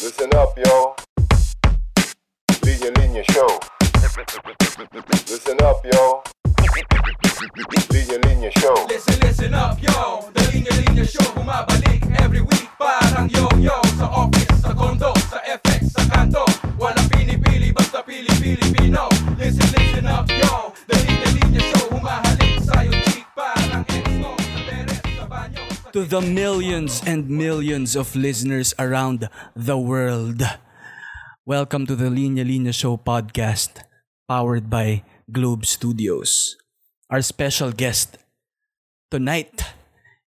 Listen up, yo. Linya Linya Show. Listen up, yo. Linya Linya Show. Listen, listen up, yo The Linya Linya Show Bumabalik every week Parang yo-yo Sa office, sa condo, sa FX, sa kanto Walang pinipili, basta pili-Pilipino Listen, listen up, yo to the millions and millions of listeners around the world. Welcome to the Linya Linya Show podcast, powered by Globe Studios. Our special guest tonight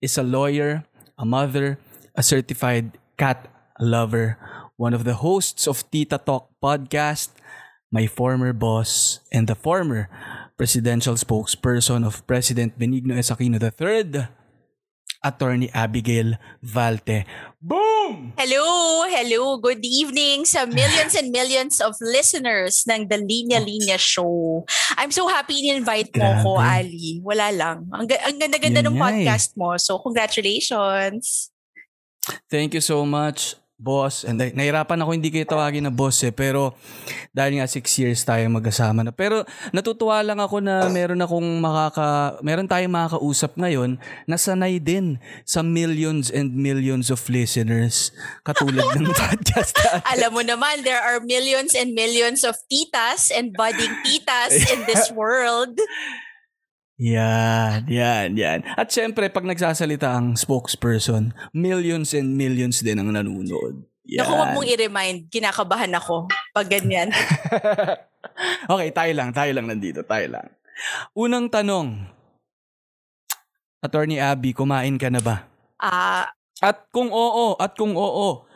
is a lawyer, a mother, a certified cat lover, one of the hosts of Tita Talk podcast, my former boss, and the former presidential spokesperson of President Benigno S. Aquino III, Attorney Abigail Valte. Boom! Hello, hello. Good evening sa millions and millions of listeners ng The Linya Linya Show. I'm so happy ni-invite mo ko, Grabe. Ali. Wala lang. Ang, ang ganda-ganda ng eh. podcast mo. So, congratulations. Thank you so much, boss. And nahirapan ako hindi kayo tawagin na boss eh. Pero dahil nga six years tayo magkasama na. Pero natutuwa lang ako na meron akong makaka... Meron tayong makakausap ngayon na sanay din sa millions and millions of listeners. Katulad ng podcast. Alam mo naman, there are millions and millions of titas and budding titas in this world. Yan, yan, yan. At syempre, pag nagsasalita ang spokesperson, millions and millions din ang nanonood. Yan. Naku, wag mong i-remind. Kinakabahan ako pag ganyan. okay, tayo lang, tayo lang nandito, tayo lang. Unang tanong, Attorney Abby, kumain ka na ba? Ah, At kung oo, at kung oo,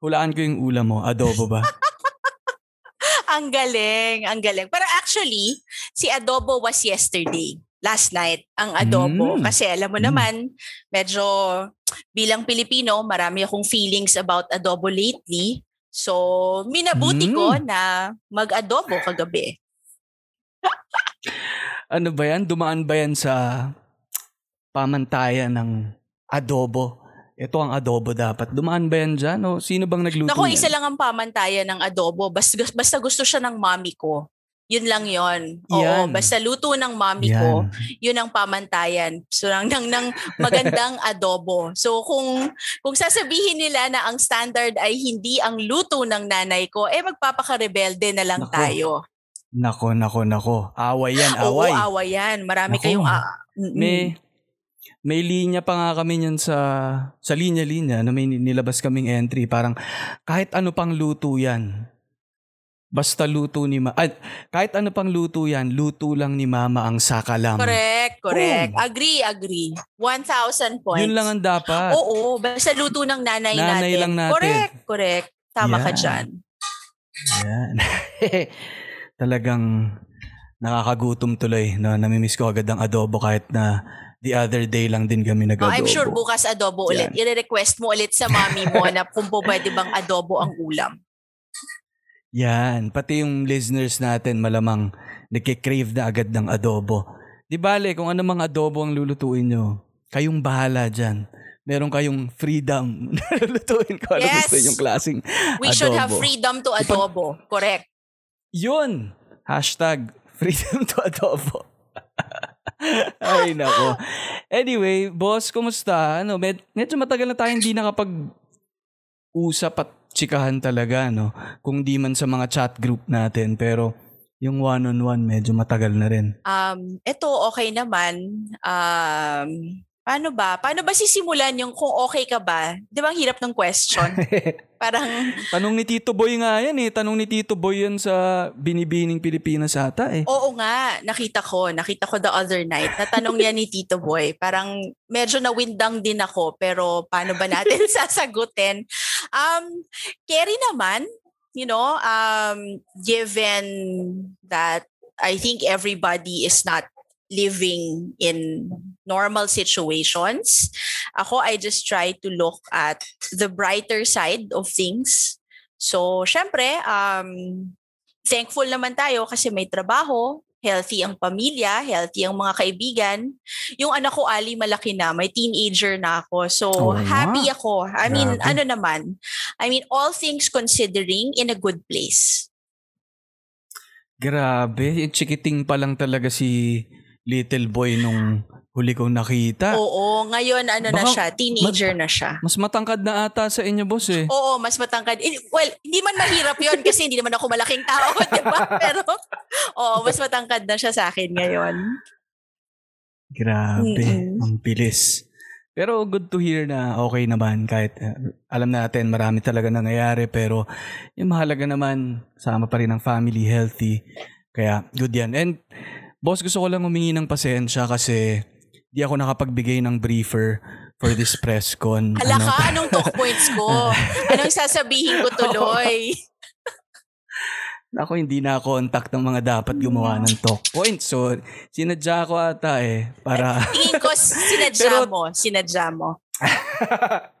hulaan ko yung ulam mo, adobo ba? ang galing, ang galing. Pero actually, si adobo was yesterday. Last night, ang adobo. Mm. Kasi alam mo Mm. naman, medyo bilang Pilipino, marami akong feelings about adobo lately. So, minabuti Mm. ko na mag-adobo kagabi. ano ba yan? Dumaan ba yan sa pamantayan ng adobo? Ito ang adobo dapat. Dumaan ba yan dyan? O sino bang nagluto Naku, yan? isa lang ang pamantayan ng adobo. Basta, basta gusto siya ng mami ko. Yun lang yon. Oo, Yan. basta luto ng mami ko. yun ang pamantayan. So ng ng, ng magandang adobo. So kung kung sasabihin nila na ang standard ay hindi ang luto ng nanay ko, eh magpapakarebelde na lang Nako. tayo. Nako, nako, nako. Away yan, away. Oo, away yan. Marami Nako. kayong ah, mm-mm. May may linya pa nga kami niyan sa sa linya-linya na may nilabas kaming entry parang kahit ano pang luto yan. Basta luto ni ma at kahit ano pang luto yan, luto lang ni mama ang sakalam. Correct, correct. Boom. Agree, agree. 1,000 points. Yun lang ang dapat. Oo, basta luto ng nanay, Nanay natin. lang natin. Correct, correct. Tama ka Yan. dyan. Yan. Talagang nakakagutom tuloy. No? Namimiss ko agad ang adobo kahit na the other day lang din kami Oh, nag-adobo. I'm sure bukas adobo ulit. Yan. I-request mo ulit sa mami mo na kung po pwede bang adobo ang ulam. Yan. Pati yung listeners natin malamang nagkikrave na agad ng adobo. Di bale, kung ano mang adobo ang lulutuin nyo, kayong bahala dyan. Meron kayong freedom na lulutuin ko ano Yes. gusto yung klaseng We should have adobo. freedom to adobo. Correct. Yun! Hashtag freedom to adobo. Ay, nako. Anyway, boss, kumusta? Ano, med- medyo matagal na tayo hindi nakapag-usap at chikahan talaga, no? Kung di man sa mga chat group natin, pero yung one-on-one medyo matagal na rin. Um, ito okay naman. Um, paano ba? Paano ba sisimulan yung kung okay ka ba? Di ba ang hirap ng question? Parang, Tanong ni Tito Boy nga yan eh. Tanong ni Tito Boy yan sa Binibining Pilipinas ata eh. oo nga, nakita ko. Nakita ko the other night. Natanong niya ni Tito Boy. Parang medyo nawindang din ako. Pero paano ba natin sasagutin? Um, carry naman, you know, um, given that I think everybody is not living in normal situations. Ako, I just try to look at the brighter side of things. So, syempre, um, thankful naman tayo kasi may trabaho healthy ang pamilya, healthy ang mga kaibigan. Yung anak ko, Ali, malaki na. May teenager na ako. So, Oh, happy wow. ako. I mean, Grabe. ano naman. I mean, all things considering in a good place. Grabe, chikiting pa lang talaga si little boy nung huli kong nakita. Oo, ngayon ano na Baka- siya, teenager na siya. Mas matangkad na ata sa inyo, boss eh. Oo, mas matangkad. Eh, Well, hindi man mahirap yon kasi hindi naman ako malaking tao, di ba? Pero, oo, mas matangkad na siya sa akin ngayon. Grabe, Mm-mm. ang bilis. Pero good to hear na okay naman kahit uh, alam natin marami talaga nangyayari pero yung mahalaga naman sama pa rin ang family healthy. Kaya good yan. And boss gusto ko lang humingi ng pasensya kasi di ako nakapagbigay ng briefer for this press con. Hala Ano, ka, anong talk points ko? Anong sasabihin ko tuloy? Ako hindi na contact ng mga dapat gumawa ng talk points. So sinadya ko ata eh para Tingin ko, sinadya Pero- mo. Sinadya mo.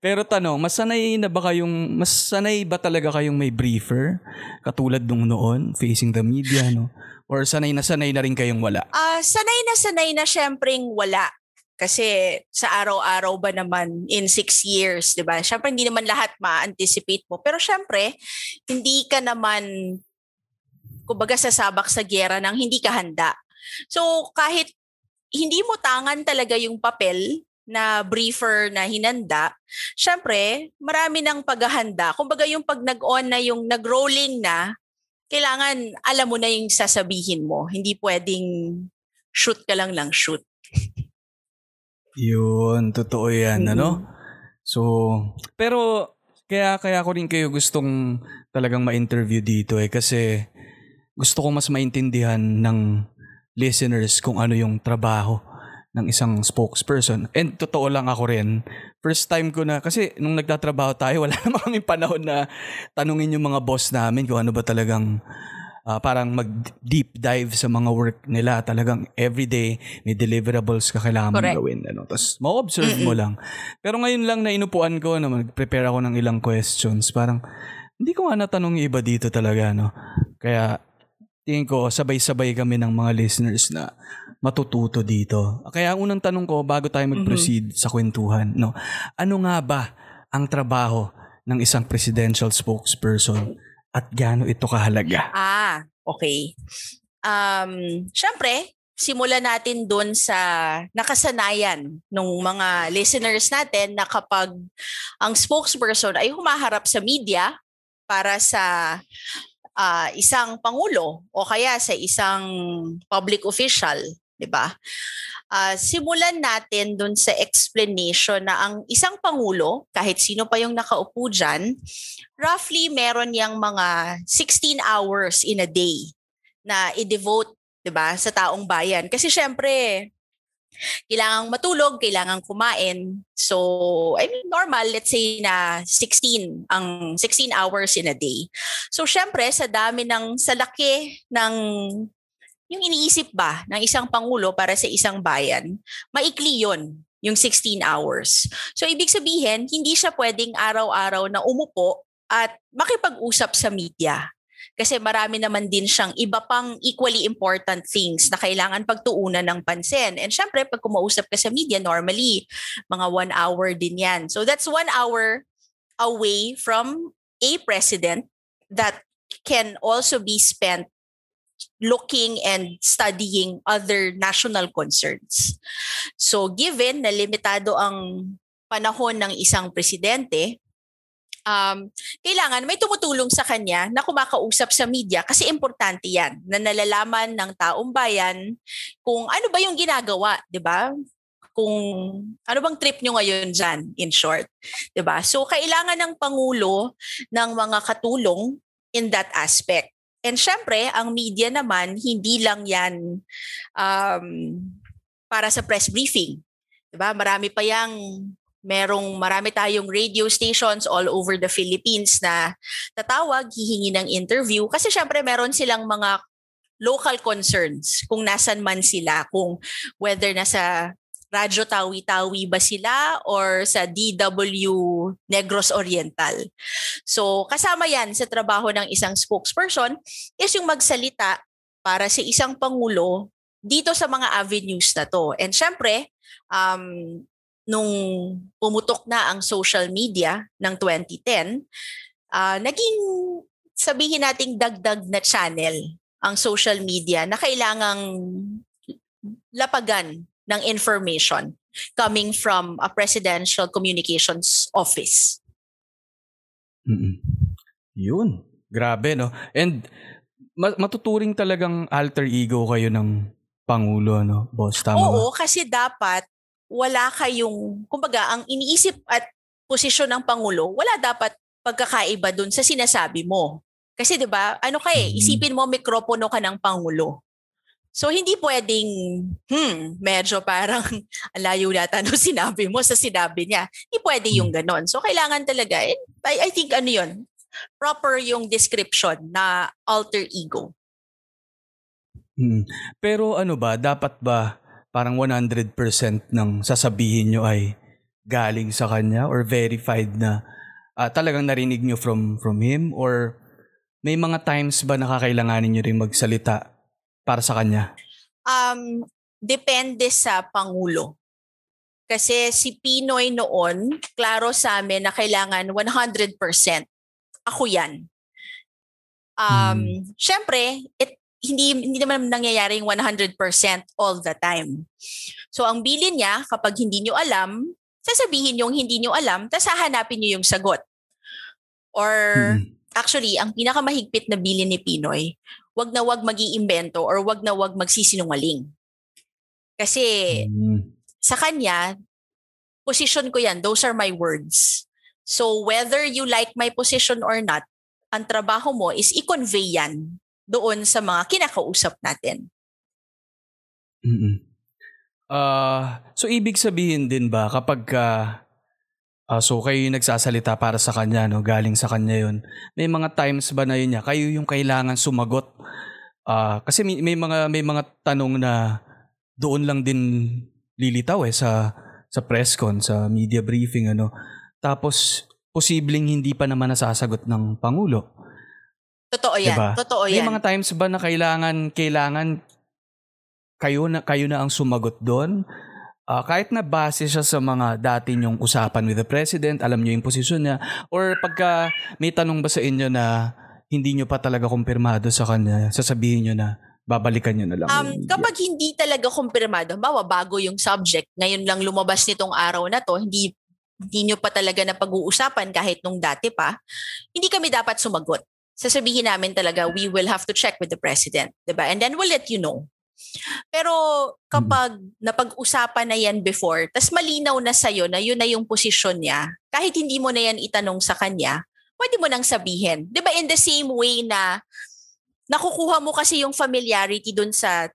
Pero tanong, mas sanay na ba kayong, mas sanay ba talaga kayong may briefer? Katulad nung noon, facing the media, no? Or sanay na sanay na rin kayong wala? Ah, sanay na sanay na syempreng wala. Kasi sa araw-araw ba naman in six years, di ba? Syempre hindi naman lahat ma-anticipate mo. Pero syempre, hindi ka naman, kumbaga sasabak sa gera nang hindi ka handa. So kahit hindi mo tangan talaga yung papel na briefer na hinanda, syempre, marami ng paghahanda. Kumbaga yung pag nag-on na yung nag-rolling na, kailangan alam mo na yung sasabihin mo. Hindi pwedeng shoot ka lang lang shoot. Yun, totoo yan, Mm. ano? So, pero kaya kaya ko rin kayo gustong talagang ma-interview dito eh kasi gusto ko mas maintindihan ng listeners kung ano yung trabaho ng isang spokesperson. And totoo lang ako rin, first time ko na, kasi nung nagtatrabaho tayo, wala naman kami panahon na tanungin yung mga boss namin kung ano ba talagang ah, parang mag-deep dive sa mga work nila. Talagang everyday may deliverables ka kailangan mong gawin. Ano? Tapos ma-observe mo lang. Pero ngayon lang na inupuan ko, ano, mag-prepare ako ng ilang questions. Parang hindi ko nga natanong iba dito talaga. No? Kaya tingin ko sabay-sabay kami ng mga listeners na matututo dito. Kaya ang unang tanong ko bago tayo mag-proceed sa kwentuhan, no, ano nga ba ang trabaho ng isang presidential spokesperson at gaano ito kahalaga? Ah, okay. Um, Siyempre, simulan natin dun sa nakasanayan ng mga listeners natin na kapag ang spokesperson ay humaharap sa media para sa ah, isang pangulo o kaya sa isang public official, 'di ba? Ah, simulan natin dun sa explanation na ang isang pangulo, kahit sino pa yung nakaupo diyan, roughly meron yang mga 16 hours in a day na i-devote 'di ba sa taong bayan kasi syempre kailangang matulog, kailangang kumain. So, I mean, normal, let's say na 16, ang 16 hours in a day. So, syempre, sa dami ng, sa laki ng, yung iniisip ba ng isang pangulo para sa isang bayan, maikli yon yung 16 hours. So, ibig sabihin, hindi siya pwedeng araw-araw na umupo at makipag-usap sa media. Kasi marami naman din siyang iba pang equally important things na kailangan pagtuunan ng pansin. And syempre, pag kumausap ka sa media, normally, mga one hour din yan. So that's one hour away from a president that can also be spent looking and studying other national concerns. So given na limitado ang panahon ng isang presidente, um, kailangan may tumutulong sa kanya na kumakausap sa media kasi importante yan na nalalaman ng taong bayan kung ano ba yung ginagawa, di ba? Kung ano bang trip nyo ngayon dyan, in short. Di ba? So, kailangan ng Pangulo ng mga katulong in that aspect. And syempre, ang media naman, hindi lang yan um, para sa press briefing. Diba? Marami pa yang merong marami tayong radio stations all over the Philippines na tatawag, hihingi ng interview kasi syempre meron silang mga local concerns kung nasan man sila, kung whether nasa Radyo Tawi-Tawi ba sila or sa DW Negros Oriental. So kasama yan sa trabaho ng isang spokesperson is yung magsalita para sa isang pangulo dito sa mga avenues na to. And syempre, um, nung pumutok na ang social media ng 2010, uh, naging sabihin nating dagdag na channel ang social media na kailangang lapagan ng information coming from a presidential communications office. Mm-mm. Yun. Grabe, no? And ma- matuturing talagang alter ego kayo ng Pangulo, no? Boss, tama Oo, ba? kasi dapat wala kayong, kumbaga, ang iniisip at posisyon ng Pangulo, wala dapat pagkakaiba dun sa sinasabi mo. Kasi 'di ba, ano ka eh, Mhm. isipin mo mikropono ka ng pangulo. So hindi pwedeng hmm, medyo parang ang layo yata nung sinabi mo sa sinabi niya. Hindi pwede yung ganon. So kailangan talaga, eh, I, I think ano yun, proper yung description na alter ego. Mm. Pero ano ba, dapat ba parang 100% ng sasabihin nyo ay galing sa kanya or verified na ah, talagang narinig nyo from from him or may mga times ba nakakailanganin nyo rin magsalita para sa kanya? Um, depende sa pangulo. Kasi si Pinoy noon, klaro sa amin na kailangan 100%. Ako yan. Um, Hmm. Syempre, it, hindi, hindi naman nangyayaring 100% all the time. So ang bilin niya, kapag hindi nyo alam, sasabihin yung hindi nyo alam, tapos hahanapin nyo yung sagot. Or Mm. actually, ang pinakamahigpit na bilin ni Pinoy, wag na wag mag-iimbento or wag na wag magsisinungaling. Kasi Mm. sa kanya, position ko yan. Those are my words. So whether you like my position or not, ang trabaho mo is i-convey yan doon sa mga kinakausap natin. Mm. Ah, so ibig sabihin din ba kapag ka ah, so kayo yung nagsasalita para sa kanya no, galing sa kanya 'yon. May mga times ba na yun niya kayo yung kailangan sumagot? Ah, kasi may, may mga may mga tanong na doon lang din lilitaw eh sa sa press con, sa media briefing ano. Tapos posibleng hindi pa naman nasasagot ng pangulo. Totoo yan. Diba? Totoo May yan. mga times ba na kailangan kailangan kayo na kayo na ang sumagot doon? Ah, kahit na base siya sa mga dati niyong usapan with the president, alam niyo yung posisyon niya or pagka may tanong ba sa inyo na hindi niyo pa talaga kumpirmado sa kanya, sasabihin niyo na babalikan niyo na lang. Um, kapag hindi talaga kumpirmado, bawa bago yung subject, ngayon lang lumabas nitong araw na to, hindi hindi nyo pa talaga na pag-uusapan kahit nung dati pa, hindi kami dapat sumagot. Sasabihin namin talaga, we will have to check with the president. 'di ba? And then we'll let you know. Pero kapag napag-usapan na yan before, tas malinaw na sa'yo na yun na yung posisyon niya, kahit hindi mo na yan itanong sa kanya, pwede mo nang sabihin. 'Di ba in the same way na nakukuha mo kasi yung familiarity dun sa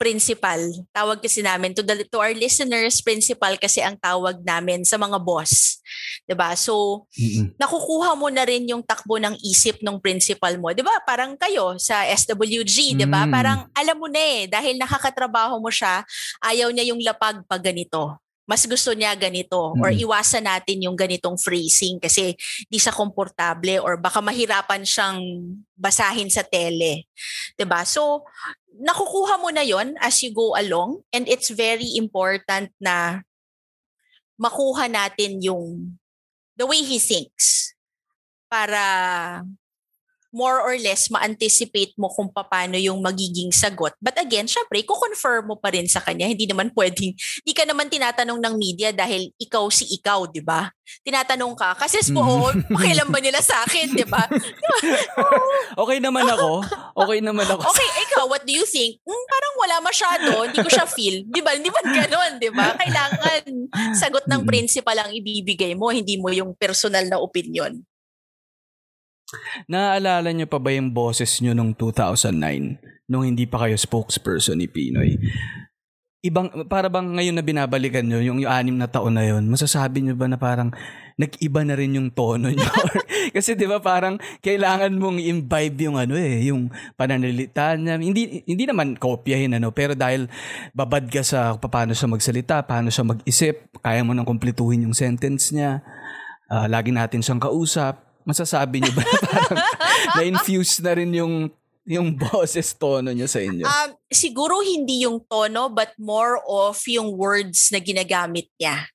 principal. Tawag kasi namin to, the, to our listeners, principal kasi ang tawag namin sa mga boss. 'Di ba So, Mm-mm. nakukuha mo na rin yung takbo ng isip ng principal mo. 'Di ba Parang kayo sa SWG, 'di ba Mm. Parang alam mo na eh, dahil nakakatrabaho mo siya, ayaw niya yung lapag pag ganito. Mas gusto niya ganito or Mm. iwasan natin yung ganitong phrasing kasi di siya komportable or baka mahirapan siyang basahin sa tele. 'Di ba So, nakukuha mo na yon as you go along and it's very important na makuha natin yung the way he thinks para more or less ma-anticipate mo kung paano yung magiging sagot. But again, syempre, kukonfirm mo pa rin sa kanya. Hindi naman pwedeng, hindi ka naman tinatanong ng media dahil ikaw si ikaw, di ba? Tinatanong ka, kasi po, Mhm. oo, pakialam ba nila sa akin, di ba? Okay naman ako. Okay naman ako. Okay, ikaw, what do you think? Hmm, parang wala masyado, hindi ko siya feel. Di ba? Hindi ba ganon, di ba? Kailangan sagot ng Mm. principal ang ibibigay mo, hindi mo yung personal na opinion. Naaalala niyo pa ba yung boses niyo nung 2009 nung hindi pa kayo spokesperson ni Pinoy? Ibang para bang ngayon na binabalikan niyo yung, yung anim na taon na yon, masasabi niyo ba na parang nag-iba na rin yung tono niyo? Kasi 'di ba parang kailangan mong imbibe yung ano eh, yung pananalita niya. Hindi hindi naman kopyahin ano, pero dahil babad ka sa paano siya magsalita, paano siya mag-isip, kaya mo nang kumpletuhin yung sentence niya. Ah, lagi natin siyang kausap. Masasabi niyo ba parang na-infuse na rin yung yung boses tono niya sa inyo? Um, siguro hindi yung tono but more of yung words na ginagamit niya.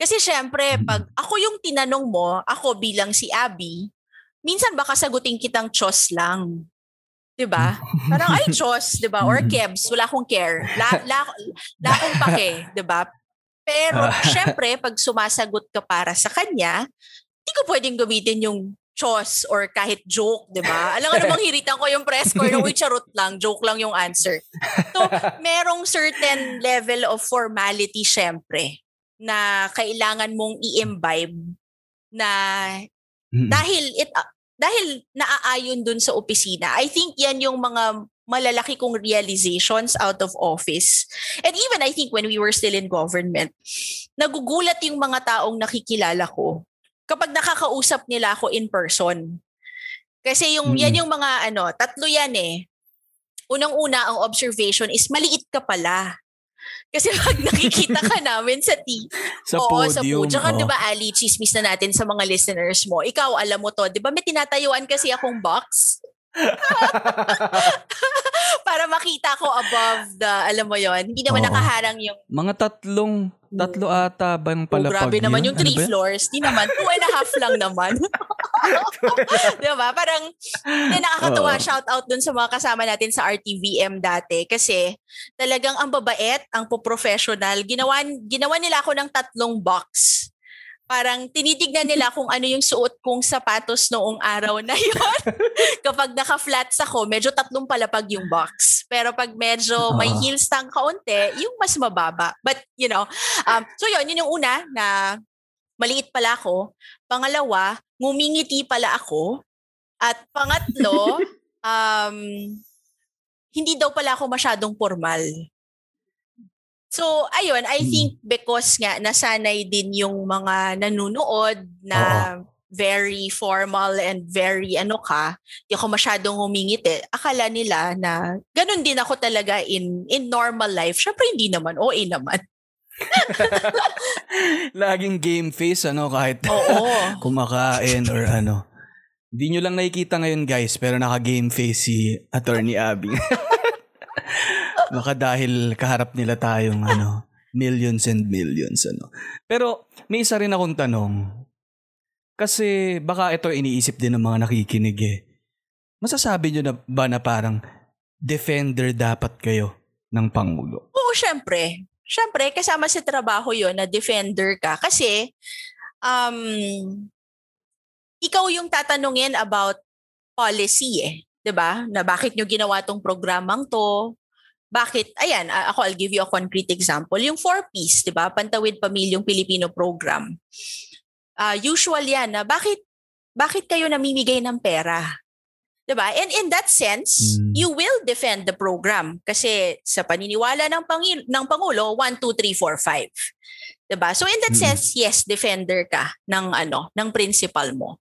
Kasi syempre, Mm. pag ako yung tinanong mo, ako bilang si Abby, minsan baka sagutin kitang chos lang. 'Di ba? Parang ay chos, 'di ba? Or Mm. kebs, wala akong care. La, la, la akong pake, 'di ba? Pero Ah. syempre, pag sumasagot ka para sa kanya, hindi ko pwedeng gamitin yung chos or kahit joke, 'di ba? Alam nga namang hiritan ko yung press ko, yung charot lang, joke lang yung answer. So, merong certain level of formality syempre na kailangan mong i-imbibe na Mm-mm. dahil it ah, dahil naaayon dun sa opisina. I think yan yung mga malalaki kong realizations out of office. And even I think when we were still in government, nagugulat yung mga taong nakikilala ko kapag nakakausap nila ako in person. Kasi yung Mm. yan yung mga ano, tatlo yan eh. Unang-una ang observation is maliit ka pala. Kasi pag nakikita ka namin sa T, sa Oo, podium. sa podium. Tsaka oh. di ba Ali, chismis na natin sa mga listeners mo. Ikaw, alam mo to. Di ba may tinatayuan kasi akong box? Para makita ko above the, alam mo yon Hindi naman Oo. nakaharang yung, Mga tatlong, tatlo ata ba yung oh, grabe naman yun? yung Ano three yun? floors. Di naman, two and a half lang naman. di ba? Parang, hindi, nakakatawa. Oo. Shout out dun sa mga kasama natin sa RTVM dati. Kasi, talagang ang babait, ang po-professional. Ginawa, ginawa nila ako ng tatlong box. Parang tinitignan nila kung ano yung suot kong sapatos noong araw na yon. Kapag naka-flats ako, medyo tatlong palapag yung box. Pero pag medyo may Oo. heels tang kaunti, yung mas mababa. But, you know, um, so yun, yun yung una na maliit pala ako. Pangalawa, ngumingiti pala ako. At pangatlo, um, hindi daw pala ako masyadong formal. So, ayun, I Mm. think because nga nasanay din yung mga nanunood na very formal and very ano ka, di ako masyadong humingiti. Akala nila na ganun din ako talaga in in normal life. Syempre hindi naman, OA naman. Laging game face, ano, kahit Oo. kumakain or ano. Hindi nyo lang nakikita ngayon, guys, pero naka-game face si Attorney Abby. Baka dahil kaharap nila tayong ano, millions and millions ano. Pero may isa rin akong tanong. Kasi baka ito iniisip din ng mga nakikinig eh. Masasabi nyo na ba na parang defender dapat kayo ng Pangulo? Oo, syempre. Syempre, kasama sa trabaho yon na defender ka. Kasi, um, ikaw yung tatanungin about policy eh. 'Di ba? Na bakit nyo ginawa tong programang to? Bakit? Ayan, ako I'll give you a concrete example. Yung 4Ps, 'di ba? Pantawid Pamilyong Pilipino Program. Ah, usual yan na bakit bakit kayo namimigay ng pera? 'Di ba? And in that sense, Mm. you will defend the program kasi sa paniniwala ng pangil- ng pangulo 1 2 3 4 5. 'Di ba? So in that Mm. sense, yes, defender ka ng ano, ng principal mo.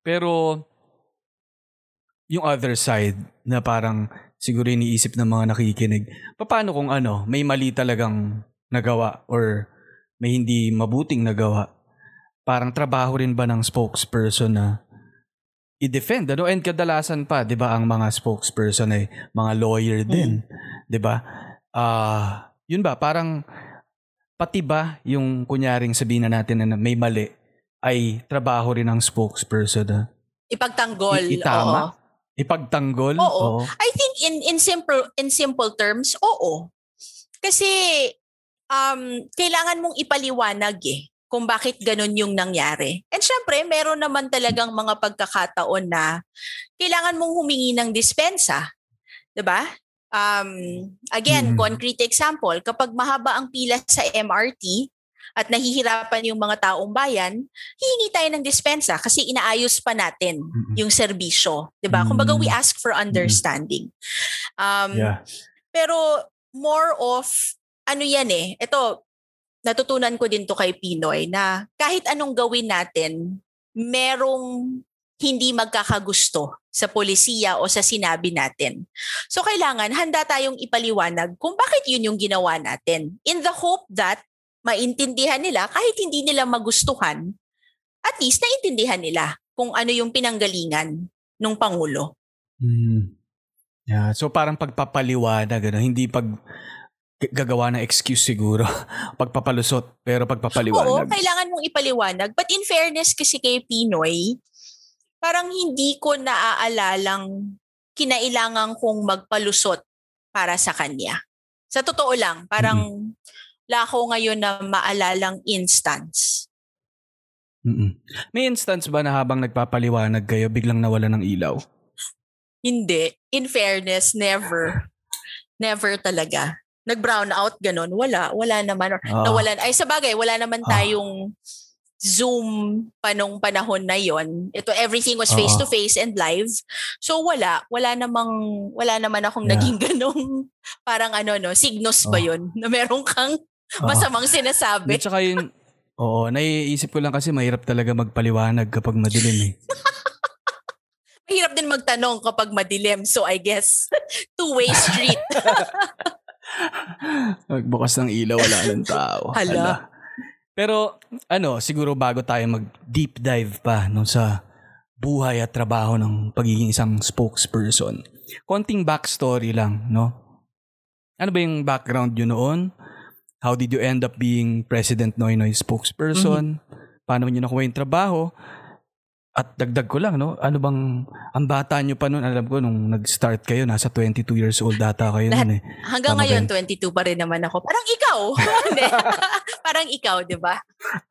Pero yung other side na parang siguro iniisip ng mga nakikinig, paano kung ano, may mali talagang nagawa or may hindi mabuting nagawa? Parang trabaho rin ba ng spokesperson na i-defend ano and kadalasan pa 'di ba ang mga spokesperson ay mga lawyer din 'di ba ah yun ba parang pati ba yung kunyaring sabihin na natin na may mali ay trabaho rin ng spokesperson na Ipagtanggol. I- itama? oo. Ipagtanggol? Oo. I think in in simple in simple terms, oo. Kasi um kailangan mong ipaliwanag eh kung bakit ganun yung nangyari. And syempre, meron naman talagang mga pagkakataon na kailangan mong humingi ng dispensa. 'Di ba? Um, again, Mhm. concrete example, kapag mahaba ang pila sa MRT at nahihirapan yung mga taong bayan, hihingi tayo ng dispensa kasi inaayos pa natin yung serbisyo, 'di ba? Kumbaga we Mm. ask for understanding. Um Yeah. pero more of ano yan eh. Ito natutunan ko din to kay Pinoy na kahit anong gawin natin, merong hindi magkakagusto sa polisiya o sa sinabi natin. So kailangan handa tayong ipaliwanag kung bakit yun yung ginawa natin in the hope that maintindihan nila kahit hindi nila magustuhan, at least naintindihan nila kung ano yung pinanggalingan nung Pangulo. Mm. Yeah, so parang pagpapaliwanag, ano, hindi pag gagawa ng excuse siguro. pagpapalusot, pero Oo, pagpapaliwanag. kailangan mong ipaliwanag. But in fairness kasi kay Pinoy, parang hindi ko naaalalang kinailangan kong magpalusot para sa kanya. Sa totoo lang, parang lako ngayon na maalalang instance. Mm-mm. May instance ba na habang nagpapaliwanag kayo, biglang nawala ng ilaw? Hindi. In fairness, never. Never talaga. Nag-brown out, ganun. Wala. Wala naman. Or Ah. Nawalan. Ay, sa bagay, wala naman Ah. tayong Zoom pa nung panahon na yon. Ito, everything was Ah. face-to-face and live. So, wala. Wala namang, wala naman akong Yeah. naging ganong, parang ano, no, signos ba Ah. yon Na meron kang. Masamang sinasabi. At saka yun, oo, naiisip ko lang kasi mahirap talaga magpaliwanag kapag madilim eh. Mahirap din magtanong kapag madilim. So, I guess, two-way street. Magbukas ng ilaw, wala ng tao. Hala. Pero ano, siguro bago tayo mag deep dive pa no, sa buhay at trabaho ng pagiging isang spokesperson. Konting backstory lang, no? Ano ba yung background yun noon? How did you end up being President Noy Noy spokesperson? Paano nyo nakuha yung trabaho? At dagdag ko lang, no? Ano bang, ang bata nyo pa noon, alam ko, nung nag-start kayo, nasa 22 years old data kayo Lahat- noon eh. Hanggang Tama ngayon, yun? 22 pa rin naman ako. Parang ikaw. Parang ikaw, di ba?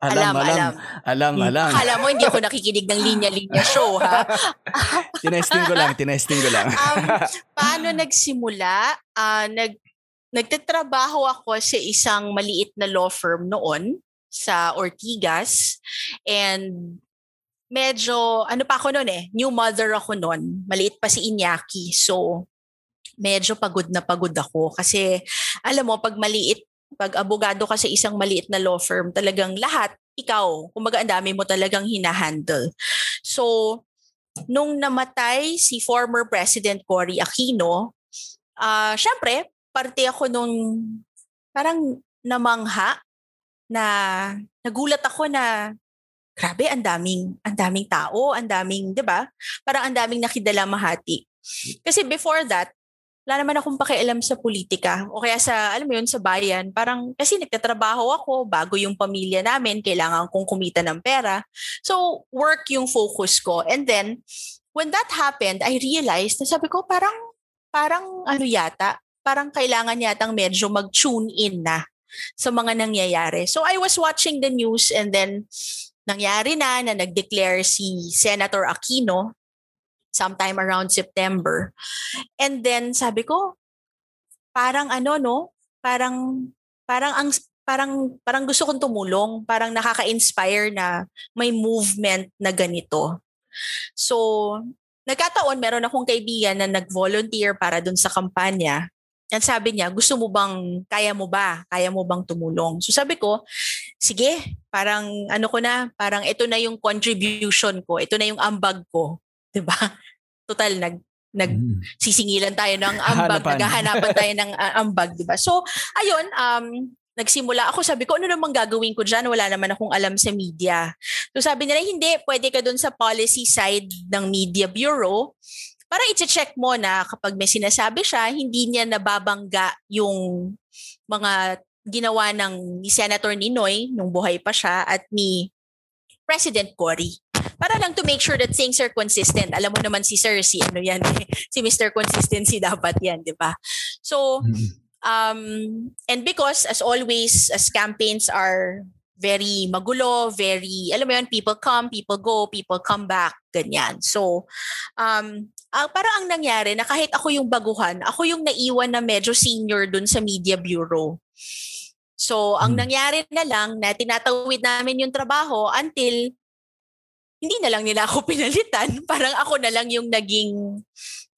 Alam, alam, alam, alam, alam. Akala mo hindi ako nakikinig ng linya-linya show, ha? tinesting ko lang, tinesting ko lang. Um, paano nagsimula? Ah, nag nagtatrabaho ako sa isang maliit na law firm noon sa Ortigas and medyo ano pa ako noon eh, new mother ako noon. Maliit pa si Inyaki. So medyo pagod na pagod ako kasi alam mo pag maliit pag abogado ka sa isang maliit na law firm, talagang lahat ikaw, kumbaga ang dami mo talagang hinahandle. So, nung namatay si former President Cory Aquino, ah syempre, parte ako nung parang namangha na nagulat ako na grabe, ang daming, ang daming tao, ang daming, 'di ba? Parang ang daming nakidalamahati. Kasi before that, wala naman akong pakialam sa politika o kaya sa, alam mo yun, sa bayan. Parang, kasi nagtatrabaho ako, bago yung pamilya namin, kailangan kong kumita ng pera. So, work yung focus ko. And then, when that happened, I realized na sabi ko, parang, parang ano yata, parang kailangan yatang medyo mag-tune in na sa mga nangyayari. So, I was watching the news and then, nangyari na na nag-declare si Senator Aquino sometime around September. And then sabi ko, parang ano no, parang parang ang parang parang gusto kong tumulong, parang nakaka-inspire na may movement na ganito. So, nagkataon meron akong kaibigan na nag-volunteer para dun sa kampanya. At sabi niya, gusto mo bang, kaya mo ba? Kaya mo bang tumulong? So sabi ko, sige, parang ano ko na, parang ito na yung contribution ko, ito na yung ambag ko. ba? Total nag nag Mm. sisingilan tayo ng ambag, Hanapan. naghahanapan tayo ng uh, ambag, 'di ba? So, ayun, um nagsimula ako, sabi ko, ano namang gagawin ko dyan? Wala naman akong alam sa media. So sabi nila, hindi, pwede ka dun sa policy side ng Media Bureau para i-check mo na kapag may sinasabi siya, hindi niya nababangga yung mga ginawa ng ni Senator Ninoy nung buhay pa siya at ni President Cory. Para lang to make sure that things are consistent. Alam mo naman si Sir, si ano yan, eh, si Mr. Consistency dapat yan, di ba? So, um, and because as always, as campaigns are very magulo, very, alam mo yun, people come, people go, people come back, ganyan. So, um, ah, parang ang nangyari na kahit ako yung baguhan, ako yung naiwan na medyo senior dun sa Media Bureau. So, ang Hmm. nangyari na lang na tinatawid namin yung trabaho until hindi na lang nila ako pinalitan. Parang ako na lang yung naging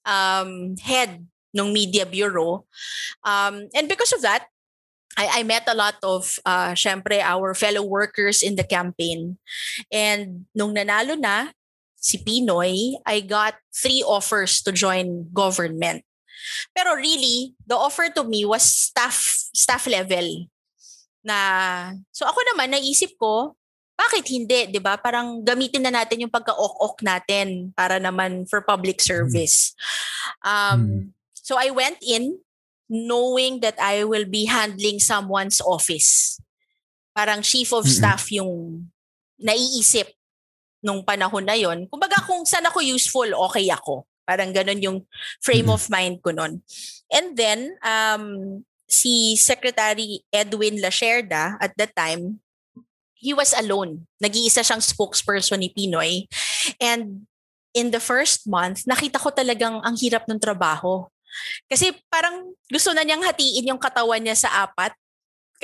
um, head ng Media Bureau. Um, and because of that, I, I met a lot of, uh, syempre, our fellow workers in the campaign. And nung nanalo na si Pinoy, I got three offers to join government. Pero really, the offer to me was staff staff level. Na, so ako naman, naisip ko, bakit hindi, 'di ba? Parang gamitin na natin yung pagka-ok-ok natin para naman for public service. Um so I went in knowing that I will be handling someone's office. Parang chief of staff yung naiisip nung panahon na yon. Kumbaga kung saan ako useful, okay ako. Parang ganun yung frame of mind ko nun. And then, um, si Secretary Edwin Lasherda at that time, he was alone. Nag-iisa siyang spokesperson ni Pinoy. And in the first month, nakita ko talagang ang hirap ng trabaho. Kasi parang gusto na niyang hatiin yung katawan niya sa apat.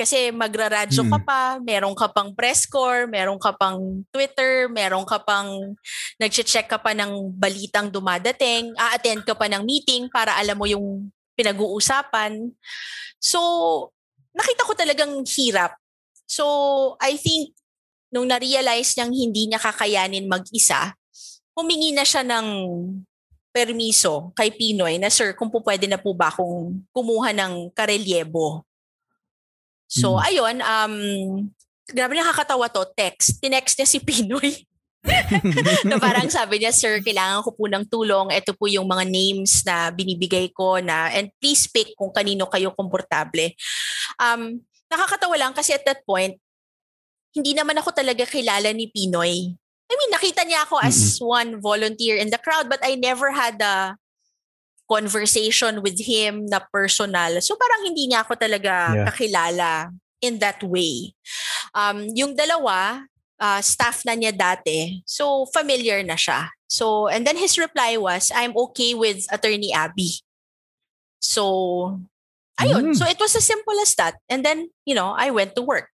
Kasi magraradyo ka Mm. pa, meron ka pang press corps, meron ka pang Twitter, meron ka pang nag-check ka pa ng balitang dumadating, a-attend ka pa ng meeting para alam mo yung pinag-uusapan. So, nakita ko talagang hirap. So, I think nung na-realize niyang hindi niya kakayanin mag-isa, humingi na siya ng permiso kay Pinoy na, Sir, kung po pwede na po ba akong kumuha ng karelyebo? So, Mm. ayun, um, grabe nakakatawa to, text. Tinext niya si Pinoy. na parang sabi niya, Sir, kailangan ko po ng tulong. Ito po yung mga names na binibigay ko na, and please pick kung kanino kayo komportable. Um, nakakatawa lang kasi at that point, hindi naman ako talaga kilala ni Pinoy. I mean, nakita niya ako as one volunteer in the crowd but I never had a conversation with him na personal. So parang hindi niya ako talaga Yeah. kakilala in that way. Um, yung dalawa, uh, staff na niya dati. So familiar na siya. So and then his reply was, I'm okay with Attorney Abby. So ayun. Mm. So it was as simple as that. And then, you know, I went to work.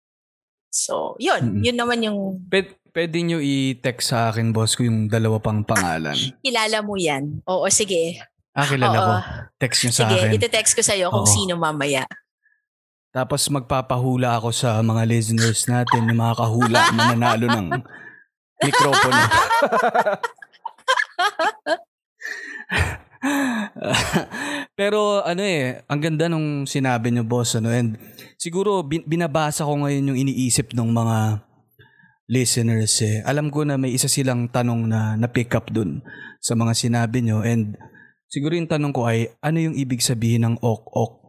So, yun. Mm. Yun naman yung Pwede, pwede nyo i-text sa akin, boss, ko yung dalawa pang pangalan. kilala mo yan. Oo, sige. Ah, kilala Oo. ko. Text nyo sa Sige, akin. ite-text ko sa'yo kung Oo. sino mamaya. Tapos magpapahula ako sa mga listeners natin, yung mga kahula mananalo ng mikropono. Pero ano eh, ang ganda nung sinabi niyo boss ano and siguro bin- binabasa ko ngayon yung iniisip ng mga listeners eh. Alam ko na may isa silang tanong na na-pick up dun sa mga sinabi niyo and siguro yung tanong ko ay ano yung ibig sabihin ng ok-ok?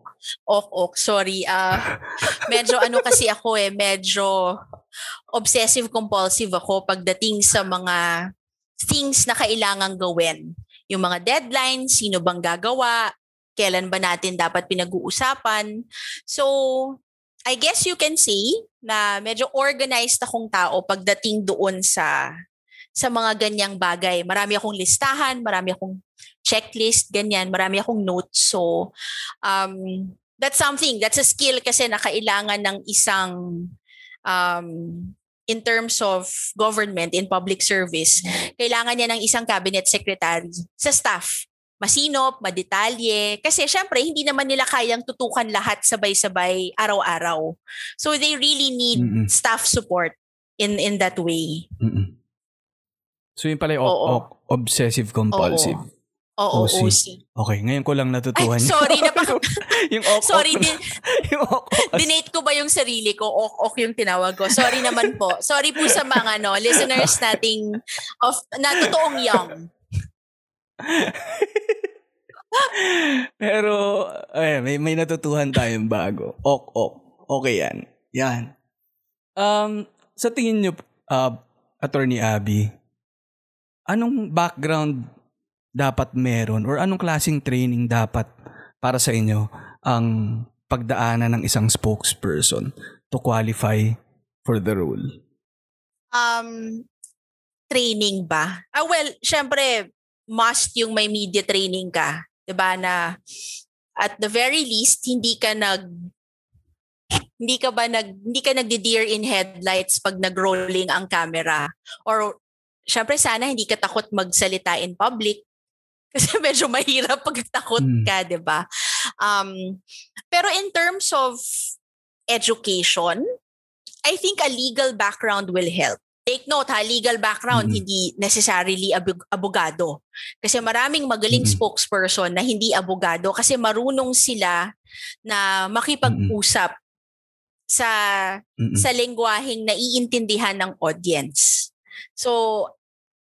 Ok, ok. Sorry. ah medyo ano kasi ako eh, medyo obsessive-compulsive ako pagdating sa mga things na kailangang gawin. Yung mga deadlines, sino bang gagawa, kailan ba natin dapat pinag-uusapan. So, I guess you can say na medyo organized akong tao pagdating doon sa sa mga ganyang bagay. Marami akong listahan, marami akong checklist, ganyan, marami akong notes. So, um, that's something, that's a skill kasi na kailangan ng isang um, in terms of government, in public service, kailangan niya ng isang cabinet secretary sa staff. Masinop, madetalye. Kasi syempre, hindi naman nila kayang tutukan lahat sabay-sabay araw-araw. So they really need Mm-mm. staff support in in that way. Mm-mm. So yun pala yung Oo. ok- ok- obsessive compulsive. Oo, OC. OC. Okay, ngayon ko lang Ay, natutuhan. yun. sorry, napaka- yung ok sorry, din, yung ok dinate ko ba yung sarili ko? Ok-ok yung tinawag ko. Sorry naman po. Sorry po sa mga no, listeners nating of, na totoong young. Pero, ay, may, may natutuhan tayong bago. Ok, ok. Okay yan. Yan. Um, sa tingin nyo, uh, Attorney Abby, anong background dapat meron or anong klaseng training dapat para sa inyo ang pagdaanan ng isang spokesperson to qualify for the role? Um, training ba? Ah, well, syempre, must yung may media training ka. 'Di ba na at the very least, hindi ka nag hindi ka ba nag hindi ka nagdi-deer in headlights pag nag-rolling ang camera or syempre sana hindi ka takot magsalita in public kasi medyo mahirap pag takot Mm. ka, 'di ba? Um pero in terms of education, I think a legal background will help. Take note ha, legal background, Mhm. hindi necessarily abog- abogado. Kasi maraming magaling Mhm. spokesperson na hindi abogado kasi marunong sila na makipag-usap sa Mm-mm. sa lengguaheng naiintindihan ng audience. So,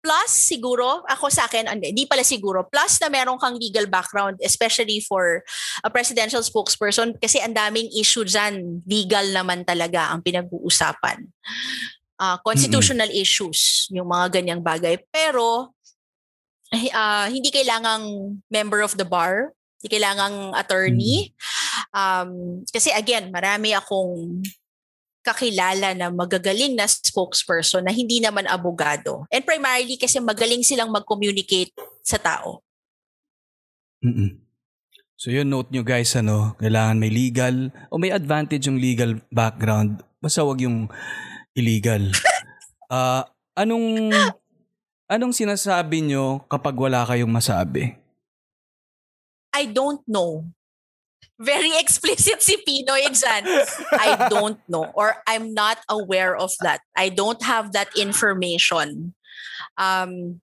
plus siguro, ako sa akin, hindi, hindi pala siguro, plus na meron kang legal background, especially for a presidential spokesperson, kasi ang daming issue dyan, legal naman talaga ang pinag-uusapan. Ah, constitutional issues, yung mga ganyang bagay. Pero, ah, hindi kailangang member of the bar, hindi kailangang attorney. Um, kasi again, marami akong kakilala na magagaling na spokesperson na hindi naman abogado. And primarily kasi magaling silang mag-communicate sa tao. Mm-mm. So yun, note nyo guys, ano, kailangan may legal o may advantage yung legal background. Basta wag yung illegal. Ah, anong anong sinasabi nyo kapag wala kayong masabi? I don't know. Very explicit si Pinoy dyan. I don't know or I'm not aware of that. I don't have that information. Um,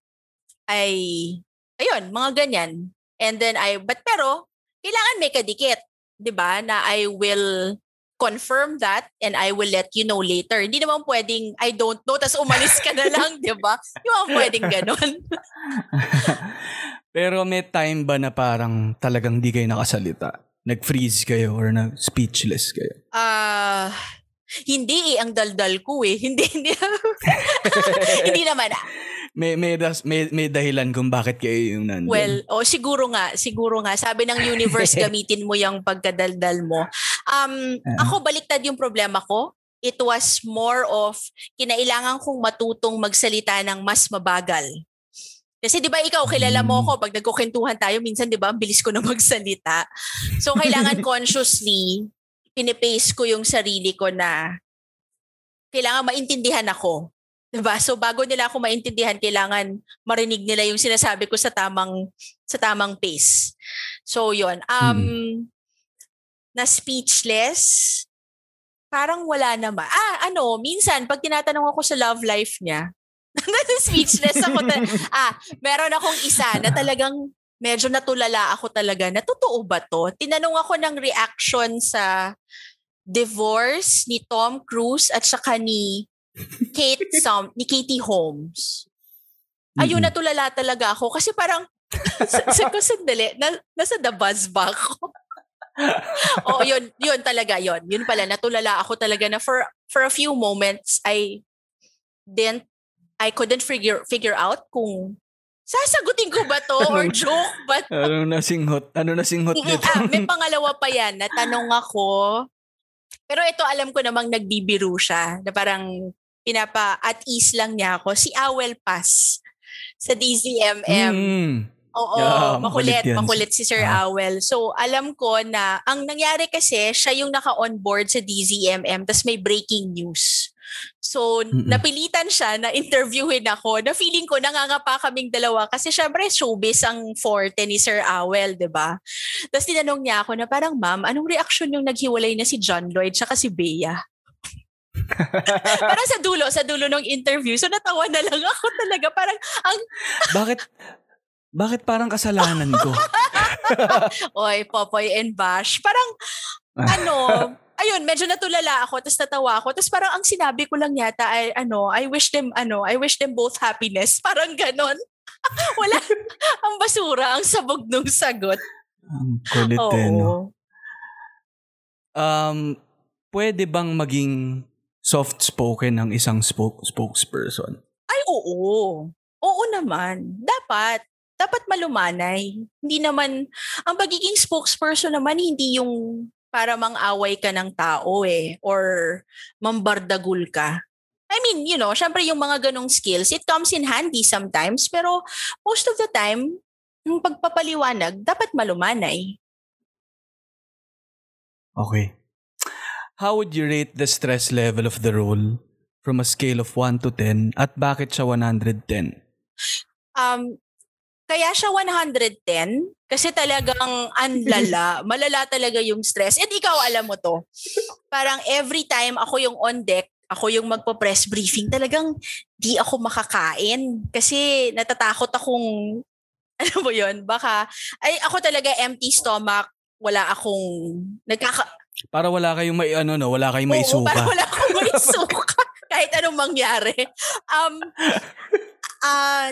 I, ayun, mga ganyan. And then I, but pero, kailangan may kadikit. 'di ba Na I will confirm that and I will let you know later. Hindi naman pwedeng I don't know tas umalis ka na lang, 'di ba? Hindi naman pwedeng ganun. Pero may time ba na parang talagang di kayo nakasalita? Nag-freeze kayo or nag-speechless kayo? Ah, hindi eh ang daldal ko eh. Hindi hindi. hindi naman. May, may, das- may, may dahilan kung bakit kayo yung nandun. Well, oh siguro nga, siguro nga. Sabi ng universe gamitin mo yung pagkadaldal mo. Um, Ah. ako baliktad yung problema ko. It was more of kinailangan kong matutong magsalita ng mas mabagal. Kasi 'di ba ikaw kilala mo Mm. ako pag nagkukentuhan tayo minsan 'di ba ang bilis ko na magsalita. So kailangan consciously pinipace ko yung sarili ko na kailangan maintindihan ako. 'Di ba? So bago nila ako maintindihan, kailangan marinig nila yung sinasabi ko sa tamang sa tamang pace. So 'yon. Um na speechless parang wala naman. Ah, ano, minsan pag tinatanong ako sa love life niya, speechless ako. Ta- ah, meron akong isa na talagang medyo natulala ako talaga na totoo ba to? Tinanong ako ng reaction sa divorce ni Tom Cruise at saka ni Kate Som, ni Katie Holmes. Ayun, Mm-mm. natulala talaga ako kasi parang sa, sa ko sandali, na, nasa the buzz ba ako? Oo, yun, yun talaga, yun. Yun pala, natulala ako talaga na for, for a few moments, I didn't, I couldn't figure, figure out kung sasagutin ko ba to or joke ba to? Ano na singhot? Ano na singhot nito? ah, may pangalawa pa yan, natanong ako. Pero ito alam ko namang nagbibiro siya, na parang pinapa at ease lang niya ako. Si Awel Pass sa DZMM. Mm. Oo, Yeah, makulit, makulit makulit si Sir Ah. Awel. So, alam ko na ang nangyari kasi, siya yung naka-onboard sa DZMM, tas may breaking news. So, Mm-mm. napilitan siya na interviewin ako na feeling ko nangangapa kaming dalawa kasi syempre showbiz ang forte ni Sir Awel, 'di ba? Tapos tinanong niya ako na parang, ma'am, anong reaksyon yung naghiwalay na si John Lloyd tsaka si Bea? parang sa dulo, sa dulo ng interview. So, natawa na lang ako talaga. Parang, ang bakit bakit parang kasalanan ko? Oy, Popoy and Bash. Parang, ano, ayun, medyo natulala ako, tapos natawa ako. Tapos parang ang sinabi ko lang yata ay, ano, I wish them, ano, I wish them both happiness. Parang ganon. Wala, ang basura, ang sabog nung sagot. Ang kulit eh, no? Oo. Um, pwede bang maging soft-spoken ng isang spoke, spokesperson? Ay, oo. Oo naman. Dapat. Dapat malumanay. Hindi naman, ang pagiging spokesperson naman, hindi yung para mang-away ka ng tao eh, or mambardagul ka. I mean, you know, syempre yung mga ganong skills, it comes in handy sometimes, pero most of the time, yung pagpapaliwanag, dapat malumanay. Okay. How would you rate the stress level of the role from a scale of 1 to 10 at bakit siya 110? Um, kaya siya 110 kasi talagang anlala, malala talaga yung stress. And ikaw alam mo to. Parang every time ako yung on deck, ako yung magpo-press briefing, talagang di ako makakain kasi natatakot akong ano mo yun, baka ay ako talaga empty stomach, wala akong nagkaka Para wala kayong may ano no, wala kayong may suka. para wala akong may suka. kahit anong mangyari. Um, ah,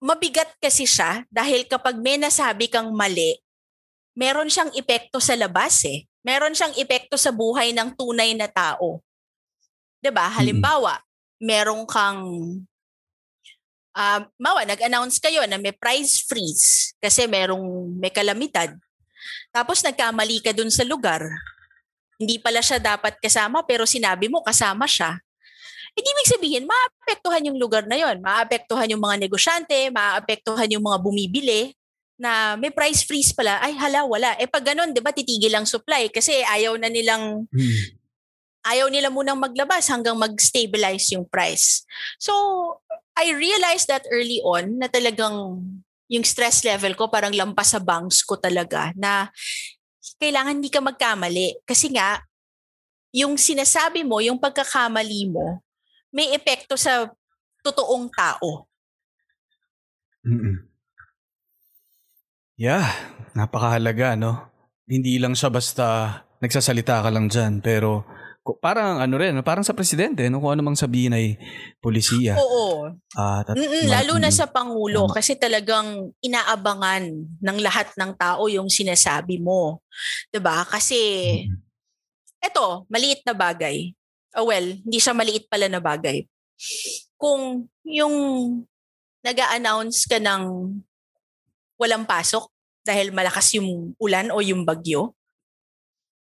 mabigat kasi siya dahil kapag may nasabi kang mali, meron siyang epekto sa labas eh. Meron siyang epekto sa buhay ng tunay na tao. 'Di ba? Halimbawa, meron kang ah, mawa, nag-announce kayo na may price freeze kasi merong may kalamidad. Tapos nagkamali ka dun sa lugar. Hindi pala siya dapat kasama pero sinabi mo kasama siya. Hindi ibig sabihin, maapektuhan yung lugar na yon, maapektuhan yung mga negosyante, maapektuhan yung mga bumibili na may price freeze pala, ay hala, wala. Eh pag ganun, di ba, titigil ang supply kasi ayaw na nilang, Mm. ayaw nila munang maglabas hanggang mag-stabilize yung price. So, I realized that early on na talagang yung stress level ko parang lampas sa bangs ko talaga na kailangan hindi ka magkamali. Kasi nga, yung sinasabi mo, yung pagkakamali mo, may epekto sa totoong tao. Mm-mm. Yeah, napakahalaga, no? Hindi lang siya basta nagsasalita ka lang dyan, pero parang ano rin, parang sa presidente, no? kung ano mang sabihin ay polisiya. Oo. Ah, tat- Mm-mm, lalo na sa Pangulo Tama. kasi talagang inaabangan ng lahat ng tao yung sinasabi mo. ba? Kasi mm, eto, maliit na bagay. Oh well, hindi siya maliit pala na bagay. Kung yung nag-a-announce ka ng walang pasok dahil malakas yung ulan o yung bagyo,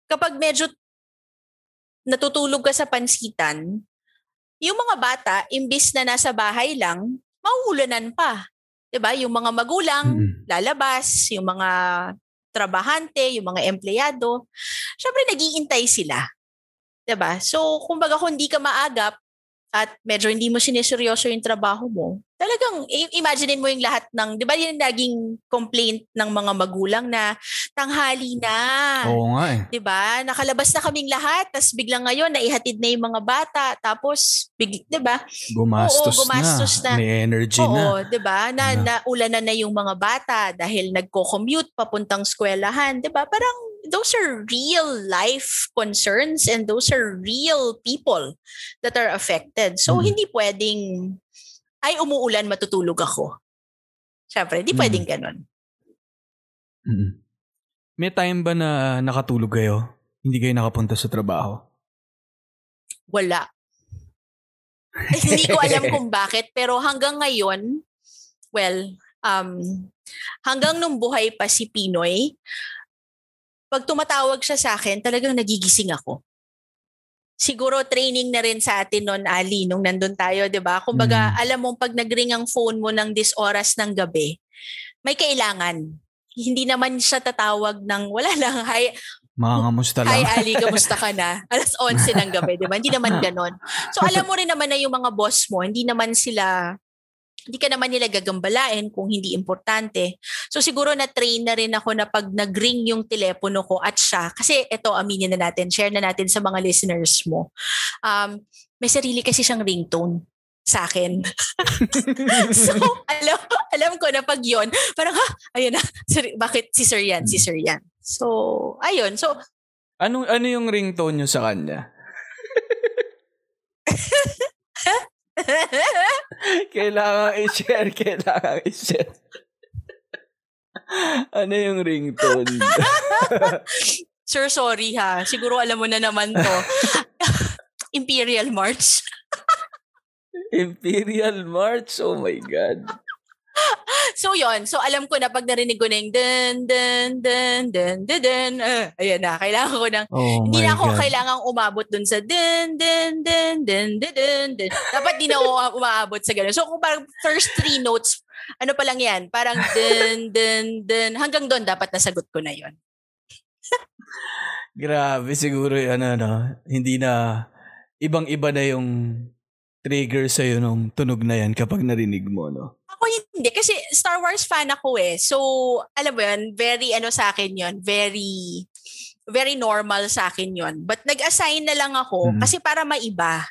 kapag medyo natutulog ka sa pansitan, yung mga bata, imbis na nasa bahay lang, mauulanan pa. 'Di ba? Yung mga magulang, mm, lalabas, yung mga trabahante, yung mga empleyado, syempre nagiintay sila. 'Di ba? So, kumbaga kung hindi ka maagap at medyo hindi mo sineseryoso yung trabaho mo, talagang imaginein mo yung lahat ng, 'di ba yung naging complaint ng mga magulang na tanghali na. Oo nga eh. 'di ba? Nakalabas na kaming lahat, tapos biglang ngayon naihatid na yung mga bata, tapos big, 'di ba? Gumastos, Oo, gumastos na. May energy na. Oo, 'di ba? Na Na. naulanan na yung mga bata dahil nagko-commute papuntang eskwelahan, 'di ba? Parang those are real life concerns and those are real people that are affected. So Mm. hindi pwedeng ay umuulan matutulog ako. Syempre, hindi Mm. pwedeng ganun. Mm. May time ba na nakatulog kayo? Hindi kayo nakapunta sa trabaho? Wala. Hindi ko alam kung bakit pero hanggang ngayon, well, um, hanggang nung buhay pa si Pinoy, pag tumatawag siya sa akin, talagang nagigising ako. Siguro training na rin sa atin noon, Ali, nung nandun tayo, di ba? Kumbaga, Mm. alam mong pag nagring ang phone mo ng this oras ng gabi, may kailangan. Hindi naman siya tatawag ng, wala lang, hi, Mga kamusta Hi lang? Ali, kamusta ka na? Alas 11 ng gabi, di ba? Hindi naman ganon. So alam mo rin naman na yung mga boss mo, hindi naman sila, hindi ka naman nila gagambalain kung hindi importante. So siguro na-train na rin ako na pag nag-ring yung telepono ko at siya, kasi ito aminin na natin, share na natin sa mga listeners mo. Um, may sarili kasi siyang ringtone sa akin. so, alam, alam ko na pag yon parang, ha, ayun na, sorry, bakit si Sir yan, si Sir yan. So, ayun. So, Ano, ano yung ringtone nyo sa kanya? Kailangan i-share, kailangan i-share. ano yung ringtone? Sir, sorry ha. Siguro alam mo na naman to. Imperial March. Imperial March? Oh my God. So yon So alam ko na pag narinig ko na yung dun, dun, dun, dun, dun, dun. Uh, ayan na. Kailangan ko ng Oh hindi na ako God. kailangang umabot dun sa dun, dun, dun, dun, dun, dun, dun. Dapat di na ako umaabot sa ganun. So kung parang first three notes, ano pa lang yan? Parang dun, dun, dun. Hanggang doon dapat nasagot ko na yon Grabe, siguro ano, no? Hindi na, ibang-iba na yung trigger sa'yo nung tunog na yan kapag narinig mo, no? Ako hindi. Kasi Star Wars fan ako eh. So, alam mo yun, very ano sa akin yun. Very, very normal sa akin yun. But nag-assign na lang ako Mhm. kasi para maiba.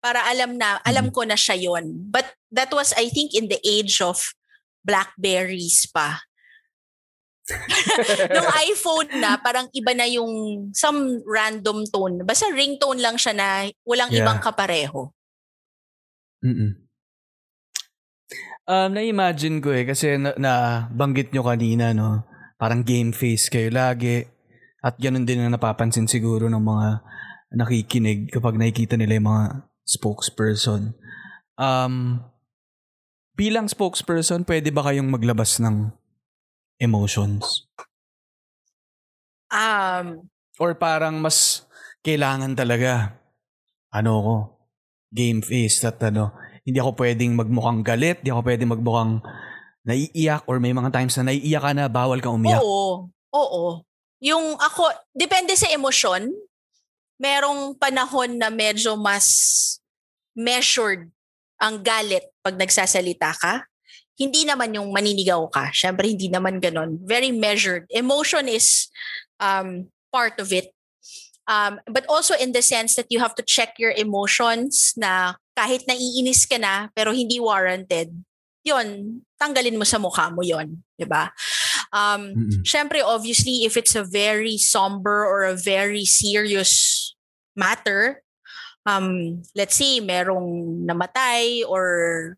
Para alam na, alam ko na siya yun. But that was, I think, in the age of Blackberries pa. Nung iPhone na, parang iba na yung some random tone. Basta ringtone lang siya na walang Yeah. ibang kapareho. Mm-mm. Um, na-imagine ko eh, kasi na, na banggit nyo kanina, no? Parang game face kayo lagi. At ganun din ang napapansin siguro ng mga nakikinig kapag nakikita nila yung mga spokesperson. Um, bilang spokesperson, pwede ba kayong maglabas ng emotions? Um, Or parang mas kailangan talaga, ano ko, game face at ano, hindi ako pwedeng magmukhang galit, hindi ako pwedeng magmukhang naiiyak or may mga times na naiiyak ka na, bawal kang umiyak. oo. Oo. Yung ako, depende sa emosyon. Merong panahon na medyo mas measured ang galit pag nagsasalita ka. Hindi naman yung maninigaw ka. Siyempre, hindi naman ganon. Very measured. Emotion is um, part of it. Um, but also in the sense that you have to check your emotions na kahit naiinis ka na pero hindi warranted, yon tanggalin mo sa mukha mo yon, 'di ba? Um, Mm-mm. Siyempre, obviously, if it's a very somber or a very serious matter, um, let's say, merong namatay or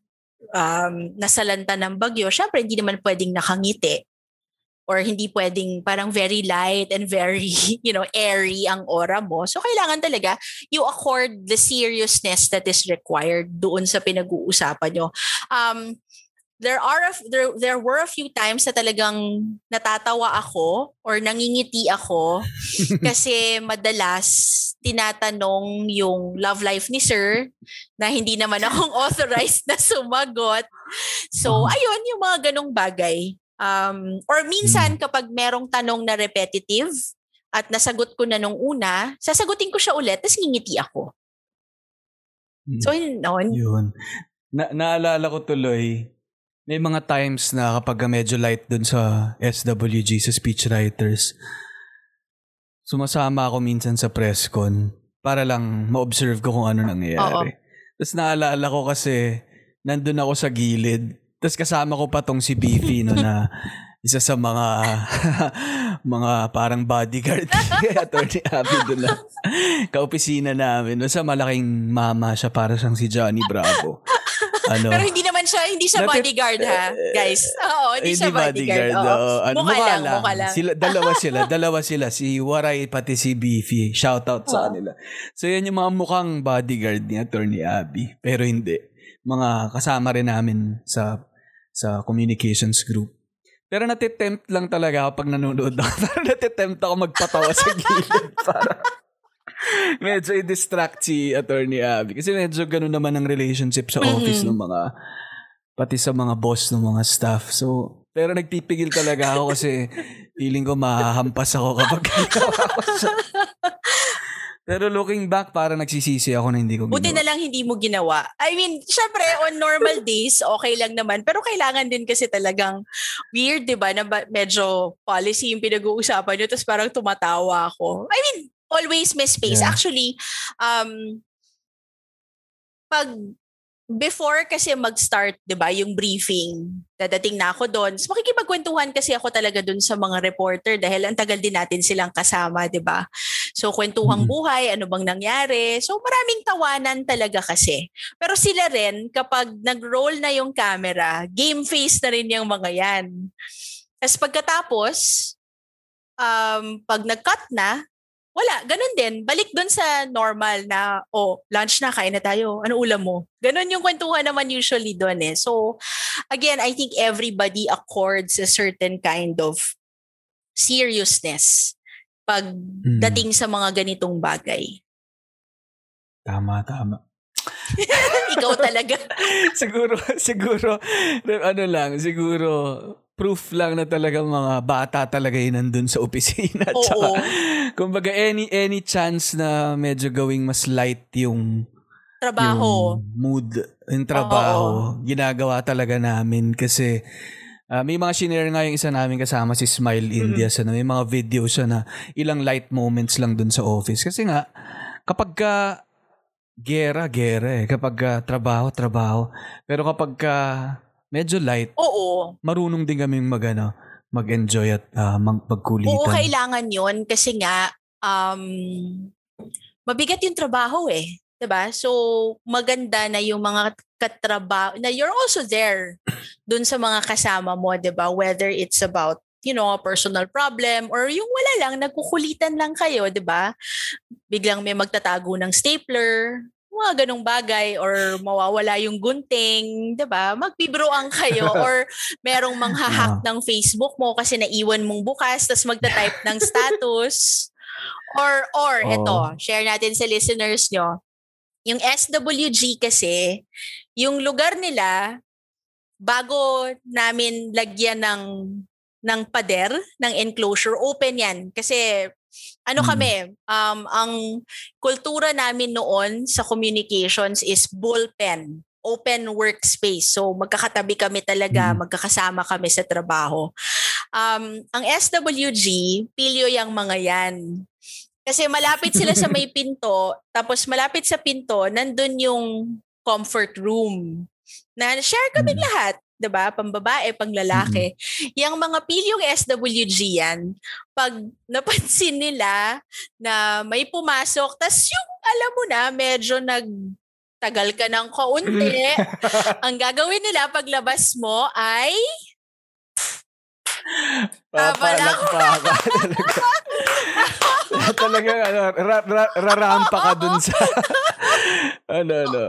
um, nasalanta ng bagyo, syempre, hindi naman pwedeng nakangiti or hindi pwedeng parang very light and very, you know, airy ang aura mo. So, kailangan talaga you accord the seriousness that is required doon sa pinag-uusapan nyo. Um, there are a, there there were a few times na talagang natatawa ako or nangingiti ako kasi madalas tinatanong yung love life ni sir na hindi naman akong authorized na sumagot. So Oh. ayun yung mga ganong bagay. Um, or minsan kapag merong tanong na repetitive at nasagot ko na nung una, sasagutin ko siya ulit tapos ngingiti ako. Mm. So yun, noon. Yun. Na- naalala ko tuloy, may mga times na kapag medyo light dun sa SWG, sa speechwriters, sumasama ako minsan sa press con para lang ma-observe ko kung ano nangyayari. Tapos naalala ko kasi nandun ako sa gilid. Tapos kasama ko pa tong si Beefy no na isa sa mga mga parang bodyguard ni Attorney Abby doon na kaopisina namin. Basta malaking mama siya para siyang si Johnny Bravo. Ano? Pero hindi naman siya, hindi siya bodyguard ha, guys. Oo, hindi, siya bodyguard. oo. oo. Ano, mukha, lang, mukha lang. Sila, dalawa sila, dalawa sila. Si Waray pati si Beefy. Shout out sa kanila. So yan yung mga mukhang bodyguard ni Attorney Abby. Pero hindi. Mga kasama rin namin sa sa communications group. Pero natitempt lang talaga ako pag nanonood ako. Parang natitempt ako magpatawa sa gilid para medyo i-distract si Attorney Abby. Kasi medyo ganun naman ang relationship sa office Mhm. ng mga pati sa mga boss ng mga staff. So, pero nagpipigil talaga ako kasi feeling ko mahahampas ako kapag ginawa ko siya. Pero looking back, parang nagsisisi ako na hindi ko Buti na ginawa. lang hindi mo ginawa. I mean, syempre, on normal days, okay lang naman. Pero kailangan din kasi talagang weird, di ba? Na medyo policy yung pinag-uusapan nyo, tapos parang tumatawa ako. I mean, always may space. Yeah. Actually, um, pag before kasi mag-start, 'di ba, yung briefing, dadating na ako doon. So makikipagkwentuhan kasi ako talaga doon sa mga reporter dahil ang tagal din natin silang kasama, 'di ba? So kwentuhang Mhm. buhay, ano bang nangyari? So maraming tawanan talaga kasi. Pero sila rin kapag nag-roll na yung camera, game face na rin yung mga 'yan. Tapos pagkatapos, um, pag nag-cut na, wala, ganun din. Balik dun sa normal na, oh, lunch na, kain na tayo. Ano ulam mo? Ganun yung kwentuhan naman usually dun eh. So, again, I think everybody accords a certain kind of seriousness pag Mm. dating sa mga ganitong bagay. Tama, tama. Ikaw talaga. siguro, siguro, ano lang, siguro, proof lang na talaga mga bata talaga yun nandun sa opisina. Oo. Tsaka, kumbaga, any, any chance na medyo gawing mas light yung, Trabaho. yung mood, yung trabaho, ginagawa talaga namin kasi ah, may mga shinare nga yung isa namin kasama si Smile India sa may mga video siya na ilang light moments lang dun sa office. Kasi nga, kapag ka gera, gera eh. Kapag ka trabaho, trabaho. Pero kapag ka medyo light, Oo. marunong din kaming mag, ano, mag-enjoy at uh, mag- magkulitan. Oo, kailangan yon kasi nga, um, mabigat yung trabaho eh. 'Di ba? So maganda na yung mga katrabaho na you're also there dun sa mga kasama mo, 'di ba? Whether it's about you know, a personal problem or yung wala lang, nagkukulitan lang kayo, 'di ba? Biglang may magtatago ng stapler, mga ganong bagay or mawawala yung gunting, 'di ba? Magbibiroan kayo or merong manghahack ng Facebook mo kasi naiwan mong bukas tapos magta-type ng status. Or or Oo. eto, share natin sa listeners nyo. Yung SWG kasi, yung lugar nila bago namin lagyan ng ng pader, ng enclosure, open yan. Kasi ano Mm. kami, um, ang kultura namin noon sa communications is bullpen, open workspace. So magkakatabi kami talaga, Mm. magkakasama kami sa trabaho. Um, ang SWG, pilyo yung mga yan. Kasi malapit sila sa may pinto, tapos malapit sa pinto, nandun yung comfort room. Na share kami Mm. lahat, 'di ba? Pambabae, panglalaki. Yung mga pilyong SWG yan, pag napansin nila na may pumasok, tas yung alam mo na, medyo nag tagal ka ng kaunti, ang gagawin nila paglabas mo ay Papalakpakan talaga. ano, ra, ra, rarampa ka dun sa, ano, ano,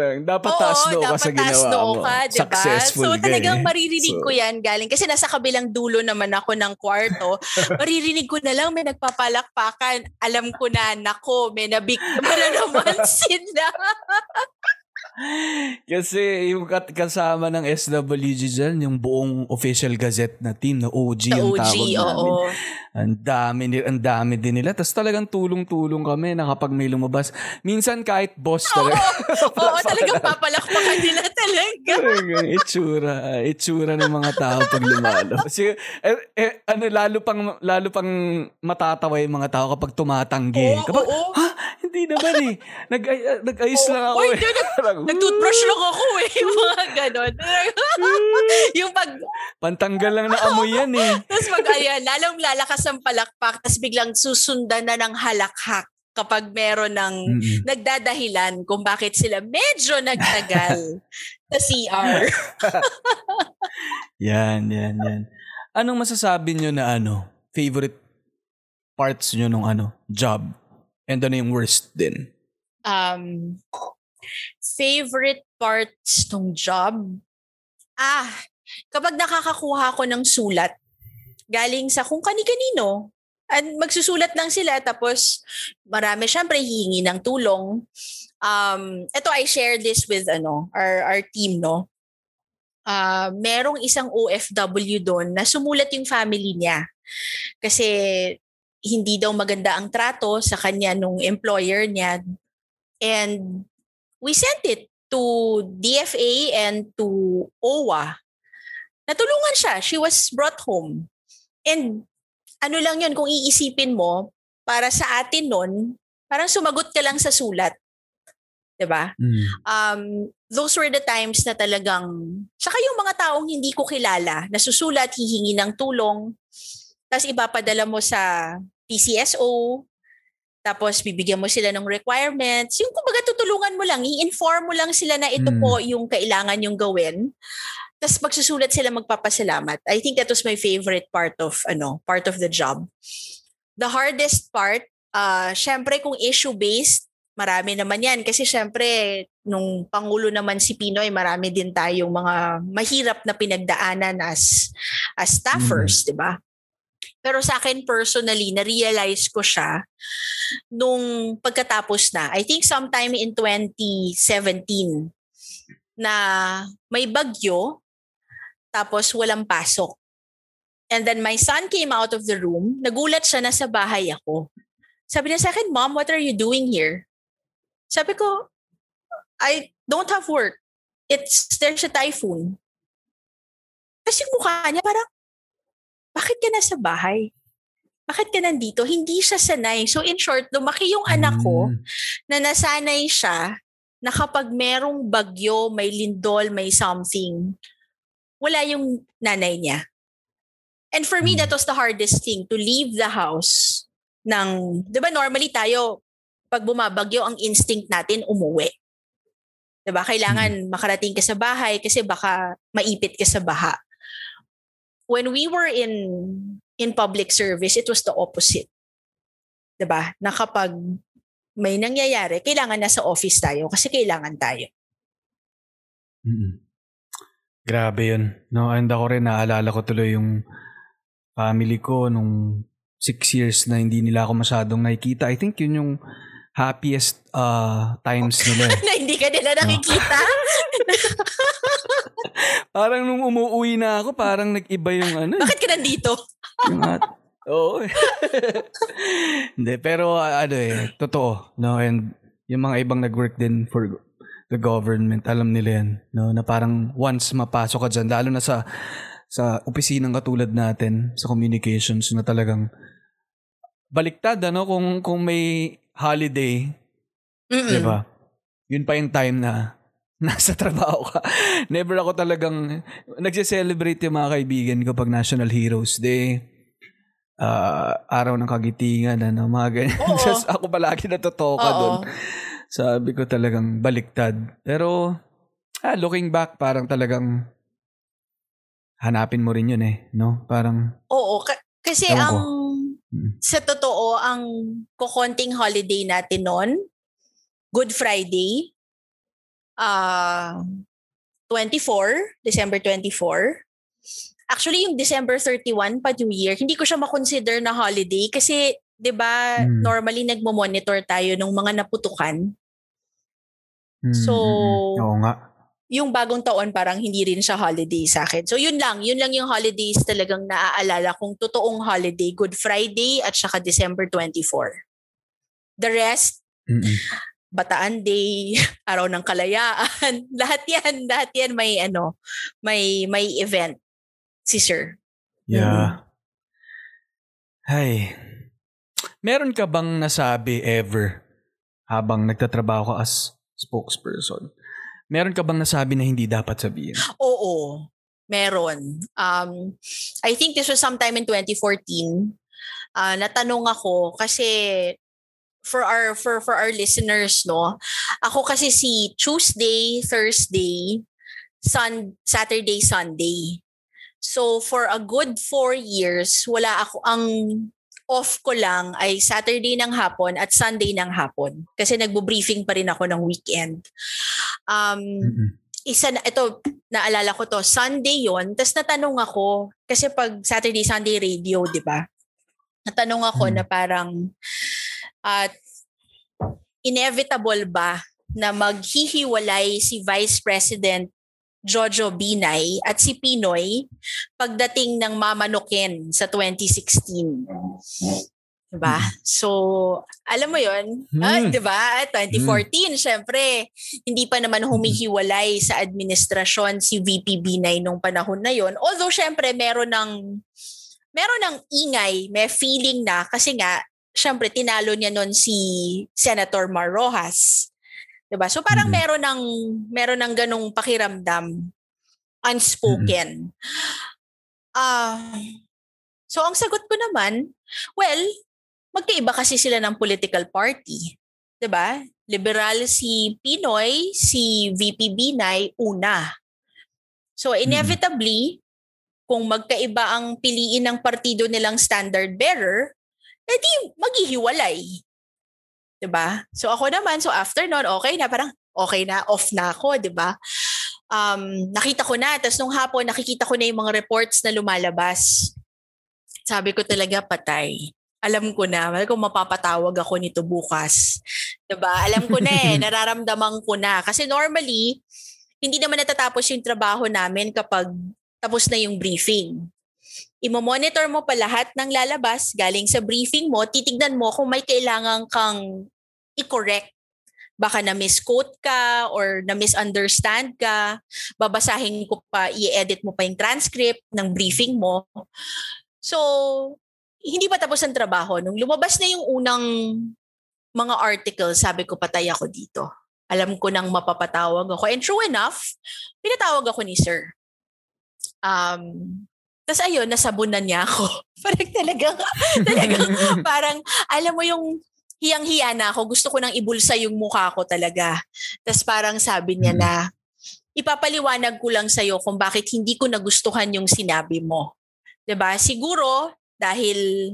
parang, dapat taas noo ka sa ginawa mo. ka, diba? Successful So talagang eh. maririnig So- ko yan galing. Kasi nasa kabilang dulo naman ako ng kwarto. maririnig ko na lang may nagpapalakpakan. Alam ko na, nako, may nabiktima na naman sila. Kasi yung kasama ng SWG dyan, yung buong official gazette na team na OG Sa ang OG, tawag namin. oo. Ang dami, ang dami din nila. Tapos talagang tulong-tulong kami na kapag may lumabas. Minsan kahit boss talaga. Oo, talagang papalakpakan nila talaga. Talagang itsura, itsura ng mga tao pag lumalo. Kasi eh, eh, ano lalo pang lalo pang matatawa yung mga tao kapag tumatanggi. Oo, kapag oo. ha, hindi naman eh. Nag nag-ayos lang ako. Oy, eh. nag- Nag-toothbrush lang ako eh. Yung mga ganon. yung pag, Pantanggal lang na amoy yan eh. tapos mag, ayan, lalong lalakas ang palakpak, tapos biglang susundan na ng halakhak kapag meron ng Mm-mm. nagdadahilan kung bakit sila medyo nagtagal sa CR. Yan, yan, yan. Anong masasabi nyo na ano, favorite parts nyo nung ano, job? And ano yung worst din? Um, favorite parts ng job? Ah, kapag nakakakuha ko ng sulat, galing sa kung kani-kanino, at magsusulat lang sila tapos marami syempre hihingi ng tulong. Um, ito I share this with ano, our our team no. Ah, merong isang OFW doon na sumulat yung family niya. Kasi hindi daw maganda ang trato sa kanya nung employer niya. And we sent it to DFA and to OWA. Natulungan siya. She was brought home. And ano lang yun, kung iisipin mo, para sa atin nun, parang sumagot ka lang sa sulat. 'Di ba? Mm. um, those were the times na talagang, saka yung mga taong hindi ko kilala, nasusulat, hihingi ng tulong, tapos ipapadala mo sa PCSO, tapos bibigyan mo sila ng requirements. Yung kumbaga tutulungan mo lang, i-inform mo lang sila na ito Mm. po yung kailangan yung gawin. Tapos magsusulat sila magpapasalamat. I think that was my favorite part of ano, part of the job. The hardest part, uh, syempre kung issue-based, marami naman yan. Kasi syempre, nung Pangulo naman si Pinoy, marami din tayong mga mahirap na pinagdaanan as, as staffers, di ba? Pero sa akin personally, na-realize ko siya nung pagkatapos na. I think sometime in 2017 na may bagyo tapos walang pasok. And then my son came out of the room. Nagulat siya na sa bahay ako. Sabi niya sa akin, Mom, what are you doing here? Sabi ko, I don't have work. It's, there's a typhoon. Tapos mukha niya parang, bakit ka nasa bahay? Bakit ka nandito? Hindi siya sanay. So in short, lumaki yung anak ko Mm. na nasanay siya na kapag merong bagyo, may lindol, may something, wala yung nanay niya. And for me, Mm. that was the hardest thing, to leave the house ng, di ba normally tayo, pag bumabagyo, ang instinct natin, umuwi. Di ba? Kailangan makarating ka sa bahay kasi baka maipit ka sa baha. When we were in in public service, it was the opposite. Di ba? Na kapag may nangyayari, kailangan nasa office tayo kasi kailangan tayo. Mm-mm. Grabe yun. No, and ako rin, naalala ko tuloy yung family ko nung six years na hindi nila ako masyadong nakikita. I think yun yung happiest uh, times nila. eh. na hindi ka nila nakikita. parang nung umuwi na ako, parang nag-iba yung ano. eh. Bakit ka nandito? Yung at- Oo. Hindi, pero uh, ano eh, totoo. No? And yung mga ibang nag-work din for the government, alam nila yan. No? Na parang once mapasok ka dyan, lalo na sa sa opisinang katulad natin, sa communications, na talagang baliktad, ano? Kung, kung may holiday, Mm-mm. Di ba? Yun pa yung time na nasa trabaho ka. Never ako talagang nagse-celebrate yung mga kaibigan ko pag National Heroes Day. ah, araw ng kagitingan, ano, mga ganyan. Oo. Just ako palagi natutoka Oo. doon. Sabi ko talagang baliktad. Pero, ah, looking back, parang talagang hanapin mo rin yun eh. No? Parang, Oo, ka- kasi Ewan ko. ang Mm. sa totoo ang kukonting holiday natin noon, Good Friday, uh, 24, December 24. Actually, yung December 31 pa New Year, hindi ko siya makonsider na holiday kasi 'di ba Mm. normally nagmo-monitor tayo ng mga naputukan. mm, So, mm, mm. Oo nga. Yung bagong taon parang hindi rin siya holiday sa akin. So yun lang, yun lang yung holidays talagang naaalala kong totoong holiday, Good Friday at saka December 24. The rest, Mm-mm. Bataan Day, Araw ng Kalayaan, lahat yan, lahat yan may ano, may may event si Sir. Yeah. Hay. Meron ka bang nasabi ever habang nagtatrabaho ka as spokesperson? Meron ka bang nasabi na hindi dapat sabihin? Oo, meron. Um, I think this was sometime in 2014. Uh, natanong ako kasi for our for for our listeners no ako kasi si Tuesday Thursday Sun Saturday Sunday so for a good four years wala ako ang off ko lang ay Saturday ng hapon at Sunday ng hapon kasi nagbo-briefing pa rin ako ng weekend um Mm-mm. isa na, ito, naalala ko to, Sunday yon Tapos natanong ako, kasi pag Saturday, Sunday radio, di ba? Natanong ako Hmm. na parang, at inevitable ba na maghihiwalay si Vice President Jojo Binay at si Pinoy pagdating ng mamanukin sa 2016. Diba? So, alam mo yon Hmm. ah, diba? 2014, syempre, hindi pa naman humihiwalay sa administrasyon si VP Binay nung panahon na yon. Although, syempre, meron ng meron ng ingay, may feeling na kasi nga, syempre, tinalo niya nun si Senator Mar Rojas. Diba? So parang Mhm. meron ng meron ng ganong pakiramdam unspoken. Ah, so ang sagot ko naman, well, magkaiba kasi sila ng political party. 'Di ba? Liberal si Pinoy, si VP Binay una. So inevitably, kung magkaiba ang piliin ng partido nilang standard bearer, maghihiwalay. 'Di ba? So ako naman, so after nun, okay na, parang okay na, off na ako, ba? Um, nakita ko na, tapos nung hapon, nakikita ko na yung mga reports na lumalabas. Sabi ko talaga, patay. Alam ko na, kung mapapatawag ako nito bukas. 'Di ba? Alam ko na eh, nararamdaman ko na. Kasi normally, hindi naman natatapos yung trabaho namin kapag tapos na yung briefing. Imo-monitor mo pa lahat ng lalabas galing sa briefing mo, titignan mo kung may kailangan kang i-correct. Baka na-misquote ka or na-misunderstand ka. Babasahin ko pa, i-edit mo pa yung transcript ng briefing mo. So, hindi pa tapos ang trabaho. Nung lumabas na yung unang mga articles, sabi ko patay ako dito. Alam ko nang mapapatawag ako. And true enough, pinatawag ako ni sir. Um, Tapos ayun, nasabunan niya ako. parang talagang, talagang, parang, alam mo yung hiyang-hiya na ako, gusto ko nang ibulsa yung mukha ko talaga. Tapos parang sabi niya Mm. na, ipapaliwanag ko lang sa'yo kung bakit hindi ko nagustuhan yung sinabi mo. 'Di ba Siguro, dahil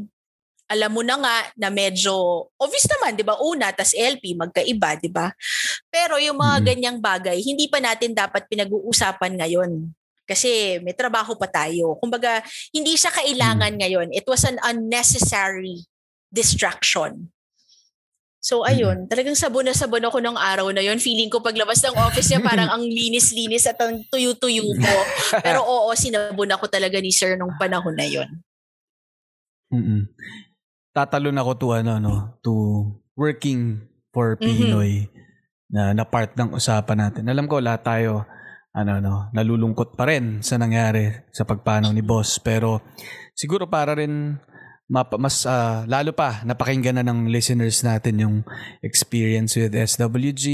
alam mo na nga na medyo obvious naman, 'di ba? Una tas LP magkaiba, 'di ba? Pero yung mga Mhm. ganyang bagay, hindi pa natin dapat pinag-uusapan ngayon. Kasi may trabaho pa tayo. Kumbaga, hindi siya kailangan ngayon. It was an unnecessary distraction. So ayun, talagang sabon na sabon ako ng araw na yon. Feeling ko paglabas ng office niya parang ang linis-linis at ang tuyo-tuyo ko. Pero oo, sinabon ako talaga ni sir nung panahon na yon. Mm-mm. Tatalon ako to ano no, to working for Mhm. Pinoy na na part ng usapan natin. Alam ko lahat tayo ano no, nalulungkot pa rin sa nangyari sa pagpanaw ni boss. Pero siguro para rin mapa, mas ah, lalo pa napakinggan na ng listeners natin yung experience with SWG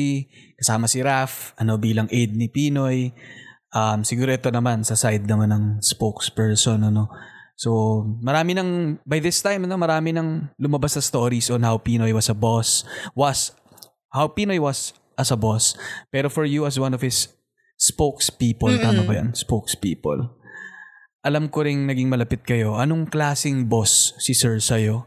kasama si Raf ano bilang aid ni Pinoy. Um, siguro ito naman sa side naman ng spokesperson ano. So, marami nang by this time ano, marami nang lumabas sa stories on how Pinoy was a boss, was how Pinoy was as a boss. Pero for you as one of his spokespeople, tama ba 'yan? Spokespeople. Alam ko ring naging malapit kayo. Anong klasing boss si Sir sa'yo?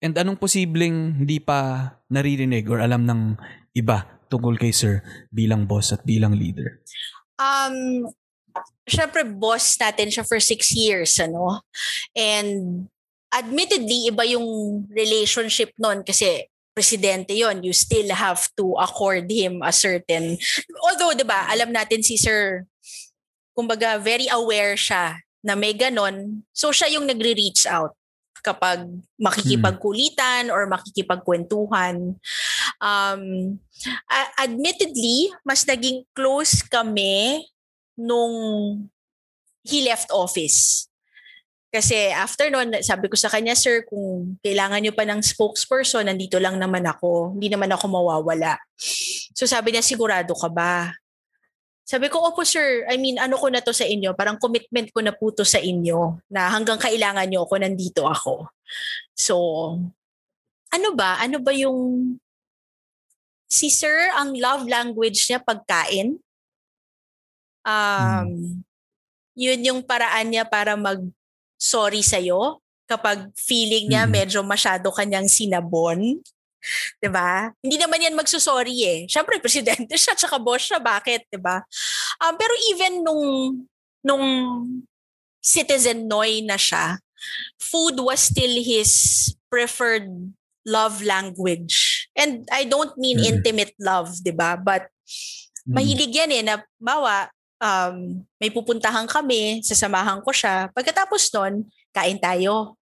And anong posibleng hindi pa naririnig or alam ng iba tungkol kay Sir bilang boss at bilang leader? Um, syempre boss natin siya for six years, ano? And admittedly, iba yung relationship nun kasi presidente yon you still have to accord him a certain although 'di ba alam natin si sir kumbaga very aware siya na may ganon. So siya yung nagre-reach out kapag makikipagkulitan or makikipagkwentuhan. Um admittedly mas naging close kami nung he left office kasi after nun, sabi ko sa kanya, sir, kung kailangan nyo pa ng spokesperson, nandito lang naman ako. Hindi naman ako mawawala. So sabi niya, sigurado ka ba? Sabi ko, opo sir, I mean, ano ko na to sa inyo? Parang commitment ko na po to sa inyo na hanggang kailangan nyo ako, nandito ako. So, ano ba? Ano ba yung... Si sir, ang love language niya pagkain. Um, Yun yung paraan niya para mag sorry sa'yo kapag feeling niya Mhm. medyo masyado kanyang sinabon. 'Di ba? Hindi naman yan magsusorry eh. Siyempre, presidente siya, tsaka boss siya. Bakit? 'Di ba? Um, pero even nung, nung citizen Noy na siya, food was still his preferred love language. And I don't mean Mhm. intimate love, 'di ba? But mahilig yan eh na bawa um, may pupuntahan kami, sasamahan ko siya. Pagkatapos nun, kain tayo.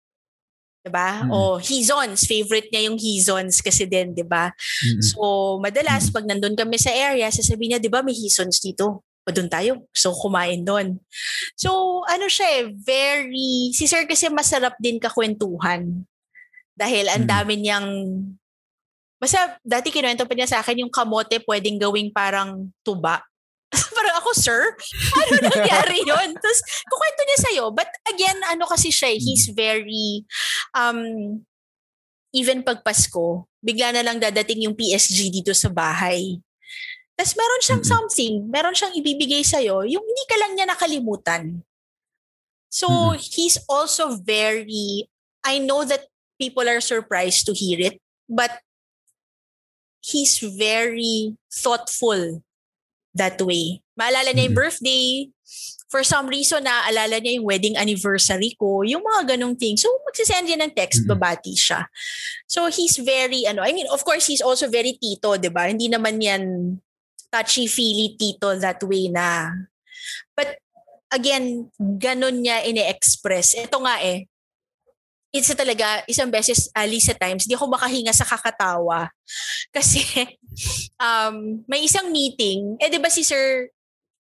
'Di ba? Mm. O Hizons, favorite niya yung Hizons kasi din, 'di ba? Mm-mm. So, madalas pag nandun kami sa area, sasabihin niya, 'di ba, may Hizons dito. O doon tayo. So, kumain doon. So, ano siya eh, very, si Sir kasi masarap din kakwentuhan. Dahil ang Mm. dami niyang, basta dati kinuwento pa niya sa akin yung kamote pwedeng gawing parang tuba. parang ako, sir, ano nangyari yun? Tapos, kukwento niya sa'yo. But again, ano kasi siya, eh, he's very, um, even pag Pasko, bigla na lang dadating yung PSG dito sa bahay. Tapos meron siyang something, meron siyang ibibigay sa'yo, yung hindi ka lang niya nakalimutan. So, he's also very, I know that people are surprised to hear it, but he's very thoughtful that way. Maalala niya yung Mhm. birthday. For some reason, naaalala niya yung wedding anniversary ko. Yung mga ganong things. So, magsisend niya ng text, Mhm. babati siya. So, he's very, ano, I mean, of course, he's also very tito, di ba? Hindi naman yan touchy-feely tito that way na. But, again, ganon niya ine-express. Ito nga eh, isa talaga, isang beses, least at times, di ako makahinga sa kakatawa. Kasi, um, may isang meeting, eh di ba si Sir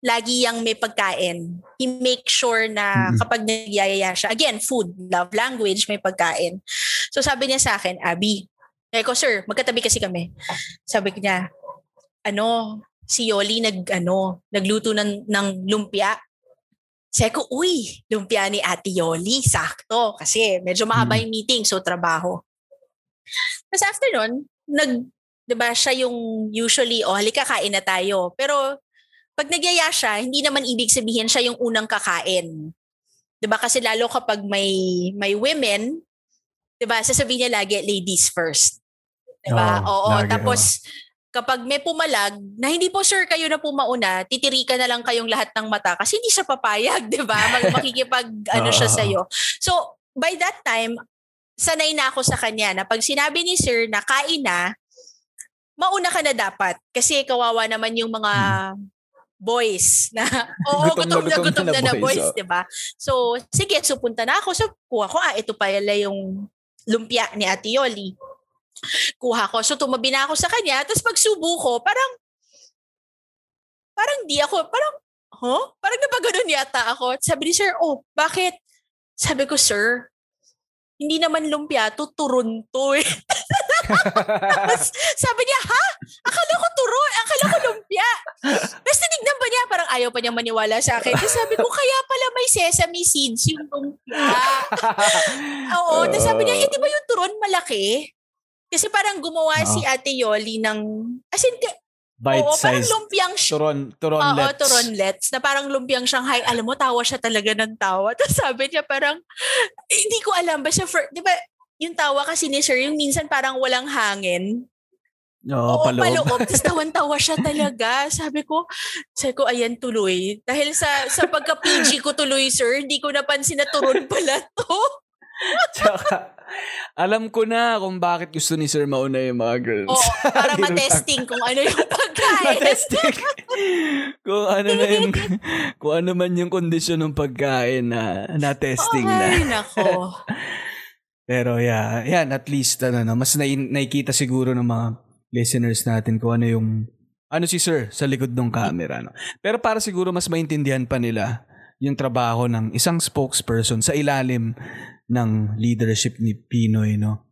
lagi yang may pagkain. He make sure na kapag nagyayaya siya, again, food, love language, may pagkain. So sabi niya sa akin, Abby, eh ko, sir, magkatabi kasi kami. Sabi niya, ano, si Yoli nag, ano, nagluto ng, ng lumpia. Sabi ko, uy, lumpia ni Ate Yoli, sakto. Kasi medyo mahaba yung meeting, so trabaho. Tapos after nun, nag, di ba, siya yung usually, oh, halika, kain na tayo. Pero pag nagyaya siya, hindi naman ibig sabihin siya yung unang kakain. Di ba? Kasi lalo kapag may, may women, di ba, sasabihin niya lagi, ladies first. Di ba? Oo, Oo, lagi, tapos kapag may pumalag, na hindi po sir kayo na po mauna, titirikan na lang kayong lahat ng mata kasi hindi siya papayag, di ba? Mag- makikipag ano siya Oo. sa'yo. So, by that time, sanay na ako sa kanya na pag sinabi ni sir na kain na, mauna ka na dapat. Kasi kawawa naman yung mga boys na, oo, Gutom na gutom, na gutom gutom na na, na boys, boys, oh. di ba? So, sige, so punta na ako. So, kuha ko, ah, ito pala yung lumpia ni Ate Yoli. Kuha ko. So, tumabi na ako sa kanya. Tapos pagsubo ko, parang, parang di ako, parang, huh? Parang napaganon yata ako. Sabi ni sir, oh, bakit? Sabi ko, sir, hindi naman lumpia, to turon to eh. Tapos sabi niya, ha? Akala ko turon, akala ko lumpia. Tapos tinignan pa niya, parang ayaw pa niya maniwala sa akin. Tapos sabi ko, kaya pala may sesame seeds yung lumpia. Oo, tapos sabi niya, eh, di ba yung turon malaki? Kasi parang gumawa Oo. si Ate Yoli ng, as in, Bite oo, parang size. lumpiang sh- Turon, Oo, turonlets. turonlets. Na parang lumpiang Shanghai. Alam mo, tawa siya talaga ng tawa. Tapos sabi niya parang, eh, hindi ko alam. Basta, for, di ba, yung tawa kasi ni Sir, yung minsan parang walang hangin. Oo, paloob. paloob. Tapos tawan-tawa siya talaga. Sabi ko, sabi ko, ayan tuloy. Dahil sa sa pagka-PG ko tuloy, sir, hindi ko napansin na turon pala to. Tsaka, alam ko na kung bakit gusto ni Sir mauna yung mga girls. Oo, para Ganun lang. matesting kung ano yung pagkain. Matesting. kung ano na yung, kung ano man yung kondisyon ng pagkain na na-testing na. Ay, nako. Pero yeah, yan, at least, ano, no, mas nai- nakikita siguro ng mga listeners natin kung ano yung, ano si Sir sa likod ng camera. No? Pero para siguro mas maintindihan pa nila yung trabaho ng isang spokesperson sa ilalim ng leadership ni Pinoy, no?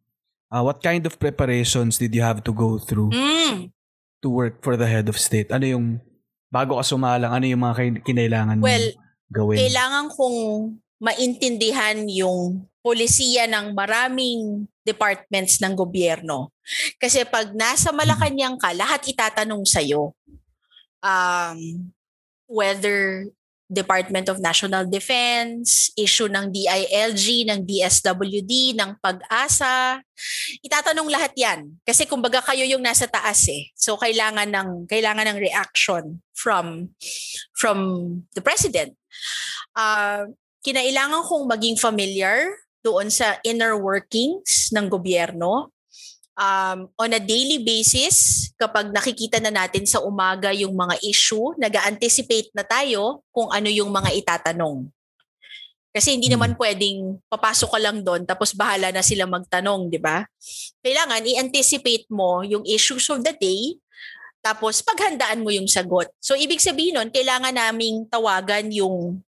Ah, what kind of preparations did you have to go through Mm. to work for the head of state? Ano yung, bago ka sumalang, ano yung mga kin- kinailangan Well, gawin? kailangan kong maintindihan yung polisiya ng maraming departments ng gobyerno. Kasi pag nasa Malacanang ka, lahat itatanong sa'yo. Um, whether Department of National Defense, issue ng DILG, ng DSWD, ng pag-asa. Itatanong lahat 'yan kasi kumbaga kayo yung nasa taas eh. So kailangan ng kailangan ng reaction from from the president. Uh, kinailangan kong maging familiar doon sa inner workings ng gobyerno. Um, on a daily basis, kapag nakikita na natin sa umaga yung mga issue, nag-anticipate na tayo kung ano yung mga itatanong. Kasi hindi Hmm. naman pwedeng papasok ka lang doon tapos bahala na sila magtanong, di ba? Kailangan i-anticipate mo yung issues of the day tapos paghandaan mo yung sagot. So ibig sabihin nun, kailangan naming tawagan yung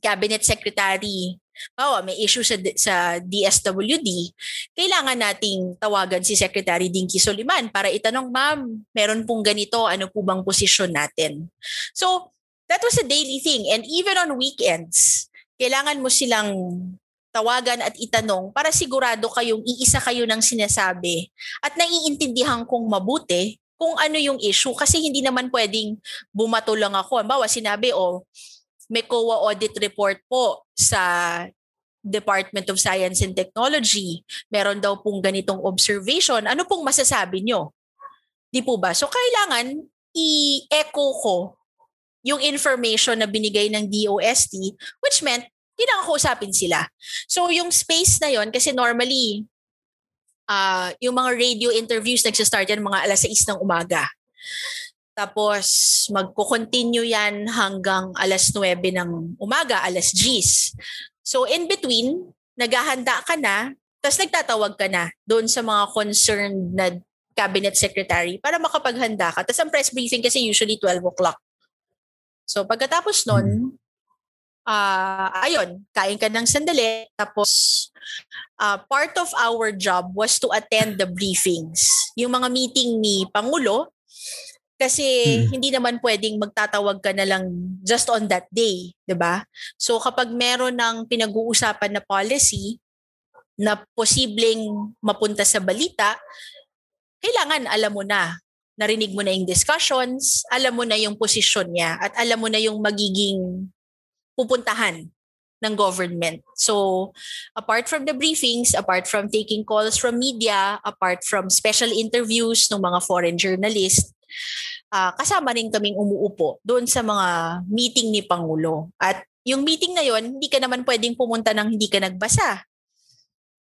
cabinet secretary. Oh, may issue sa sa DSWD. Kailangan nating tawagan si Secretary Dinky Soliman para itanong, "Ma'am, meron pong ganito, ano po bang posisyon natin?" So, that was a daily thing and even on weekends, kailangan mo silang tawagan at itanong para sigurado kayong iisa kayo ng sinasabi at naiintindihan kong mabuti kung ano yung issue kasi hindi naman pwedeng bumato lang ako. Bawa sinabi, oh, may COA audit report po sa Department of Science and Technology. Meron daw pong ganitong observation. Ano pong masasabi nyo? Di po ba? So kailangan i-echo ko yung information na binigay ng DOST which meant kailangan ko usapin sila. So yung space na yon kasi normally uh, yung mga radio interviews nagsistart yan mga alas 6 ng umaga. Tapos magko-continue yan hanggang alas 9 ng umaga, alas 10. So in between, naghahanda ka na, tapos nagtatawag ka na doon sa mga concerned na cabinet secretary para makapaghanda ka. Tapos ang press briefing kasi usually 12 o'clock. So pagkatapos nun, ah ayun, kain ka ng sandali. Tapos ah, part of our job was to attend the briefings. Yung mga meeting ni Pangulo, Kasi Mm. hindi naman pwedeng magtatawag ka na lang just on that day, 'di ba? So kapag meron ng pinag-uusapan na policy na posibleng mapunta sa balita, kailangan alam mo na, narinig mo na yung discussions, alam mo na yung posisyon niya at alam mo na yung magiging pupuntahan ng government. So, apart from the briefings, apart from taking calls from media, apart from special interviews ng mga foreign journalists, ah, kasama rin kaming umuupo doon sa mga meeting ni Pangulo. At yung meeting na yon, hindi ka naman pwedeng pumunta ng hindi ka nagbasa.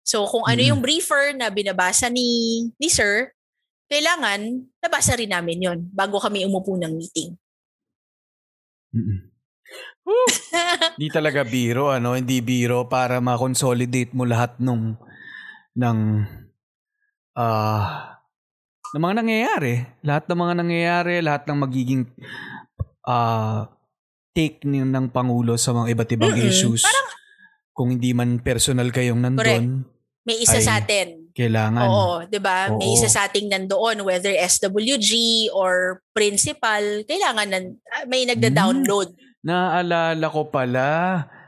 So, kung ano Mm. yung briefer na binabasa ni, ni Sir, kailangan nabasa rin namin yon bago kami umupo ng meeting. Mm-mm. Woo! Hindi talaga biro, ano? Hindi biro para ma-consolidate mo lahat nung ng ah ng mga nangyayari. Lahat ng mga nangyayari, lahat ng magiging ah take ni ng Pangulo sa mga iba't ibang Mm-mm. issues. Kung hindi man personal kayong nandun, May isa Ay, sa atin. kailangan. Oo, 'di ba? May isa sa ating nandoon whether SWG or principal, kailangan nan, ah, may nagda-download. Naalala ko pala,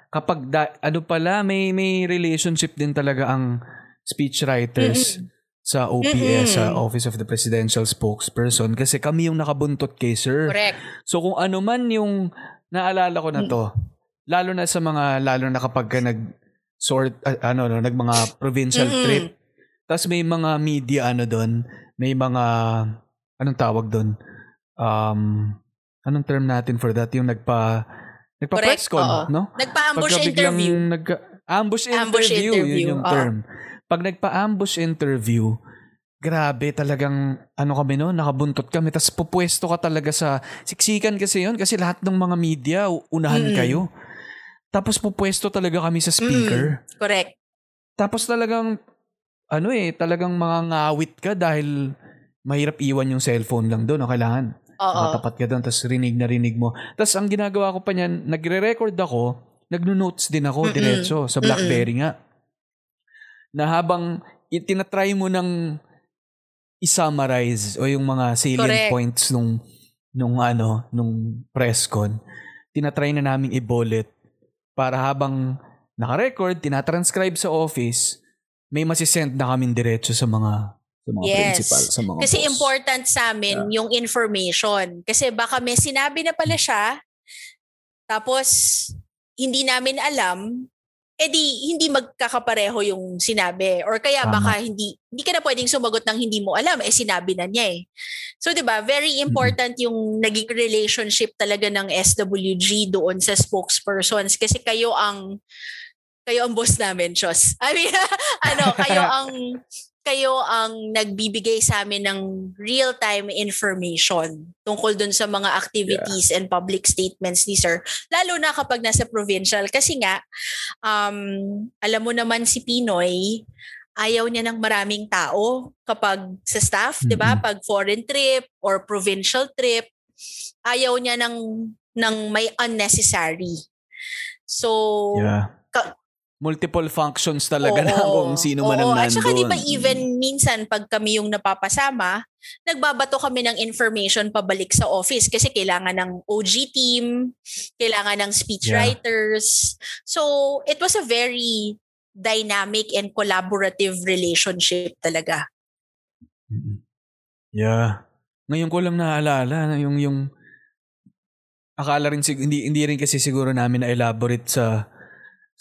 kapag da- ano pala, may may relationship din talaga ang speechwriters sa OPS, sa Mm-mm. Office of the Presidential Spokesperson kasi kami yung nakabuntot kay sir. Correct. So kung ano man yung naalala ko na to, lalo na sa mga lalo na kapag ka nag sort ah, ano no, nag mga provincial Mm-mm. trip. Tapos may mga media ano doon, may mga anong tawag doon? Um anong term natin for that? Yung nagpa nagpa press Correct, con, oo. no? Nagpa-ambush Pagka biglang interview. nagka ambush interview, Ambush interview, yun yung oo. term. Pag nagpa-ambush interview, grabe talagang ano kami no, nakabuntot kami tapos pupwesto ka talaga sa siksikan kasi yun kasi lahat ng mga media unahan Mm. kayo. Tapos pupwesto talaga kami sa speaker. Correct. Tapos talagang ano eh, talagang mga ngawit ka dahil mahirap iwan yung cellphone lang doon. No? Kailangan Oo. Nakatapat ka doon, tapos rinig na rinig mo. Tapos ang ginagawa ko pa niyan, nagre-record ako, nagno-notes din ako Mm-mm. diretso sa BlackBerry nga. Na habang itinatry mo ng i-summarize o yung mga salient Correct. points nung nung ano, nung press con, tinatry na namin i-bullet para habang naka-record, tinatranscribe sa office, may masisend na kami diretso sa mga sa mga Yes. principal, sa mga Kasi boss. important sa amin yung information. Kasi baka may sinabi na pala siya, tapos hindi namin alam, edi hindi magkakapareho yung sinabi. Or kaya Tama. baka hindi, hindi ka na pwedeng sumagot ng hindi mo alam, eh sinabi na niya eh. So 'di ba very important yung naging relationship talaga ng SWG doon sa spokespersons kasi kayo ang kayo ang boss namin, Chos. I mean, ano, kayo ang kayo ang nagbibigay sa amin ng real-time information tungkol dun sa mga activities and public statements ni sir. Lalo na kapag nasa provincial. Kasi nga, um, alam mo naman si Pinoy, ayaw niya ng maraming tao kapag sa staff, di ba? Pag foreign trip or provincial trip, ayaw niya ng, ng may unnecessary. So, Yeah. Ka- Multiple functions talaga na Oo. kung sino man ang Oo. nandun. At saka di ba even minsan pag kami yung napapasama, nagbabato kami ng information pabalik sa office kasi kailangan ng OG team, kailangan ng speechwriters. So it was a very dynamic and collaborative relationship talaga. Yeah. Ngayon ko lang naalala na yung yung akala rin sig- hindi hindi rin kasi siguro namin na elaborate sa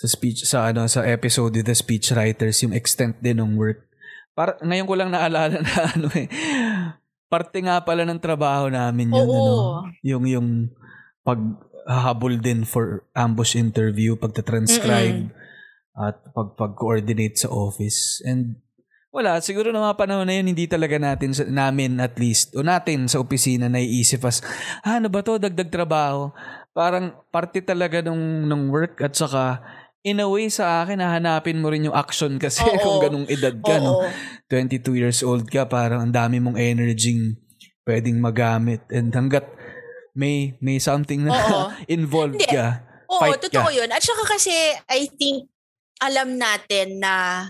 sa speech sa ano sa episode with the speechwriters yung extent din ng work. Para ngayon ko lang naalala na ano eh parte nga pala ng trabaho namin yun Oo. ano yung yung paghahabol din for ambush interview, pagta-transcribe at pag pag-coordinate sa office. And wala, siguro na mga panahon na yun, hindi talaga natin, sa- namin at least, o natin sa opisina naiisip as, ah, ano ba to, dagdag trabaho. Parang parte talaga nung, nung work at saka, in a way sa akin, hahanapin mo rin yung action kasi Oo. kung ganung edad ka, no? Oo. 22 years old ka, parang ang dami mong energy pwedeng magamit. And hanggat may may something na Oo. involved Hindi. ka, Oo, Fight totoo ka. yun. At saka kasi, I think, alam natin na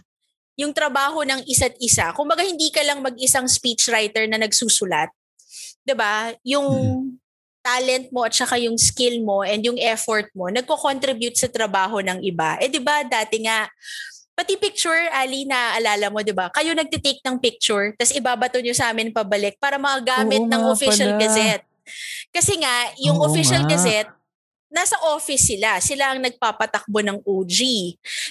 yung trabaho ng isa't isa, kumbaga hindi ka lang mag-isang speechwriter na nagsusulat, 'di ba, yung talent mo at saka yung skill mo and yung effort mo nagko-contribute sa trabaho ng iba. Eh 'di ba dati nga pati picture Ali na alala mo 'di ba? Kayo nagte-take ng picture tapos ibabato niyo sa amin pabalik para magamit Oo ng official pala. gazette. Kasi nga yung Oo official nga. gazette nasa office sila. Sila ang nagpapatakbo ng OG.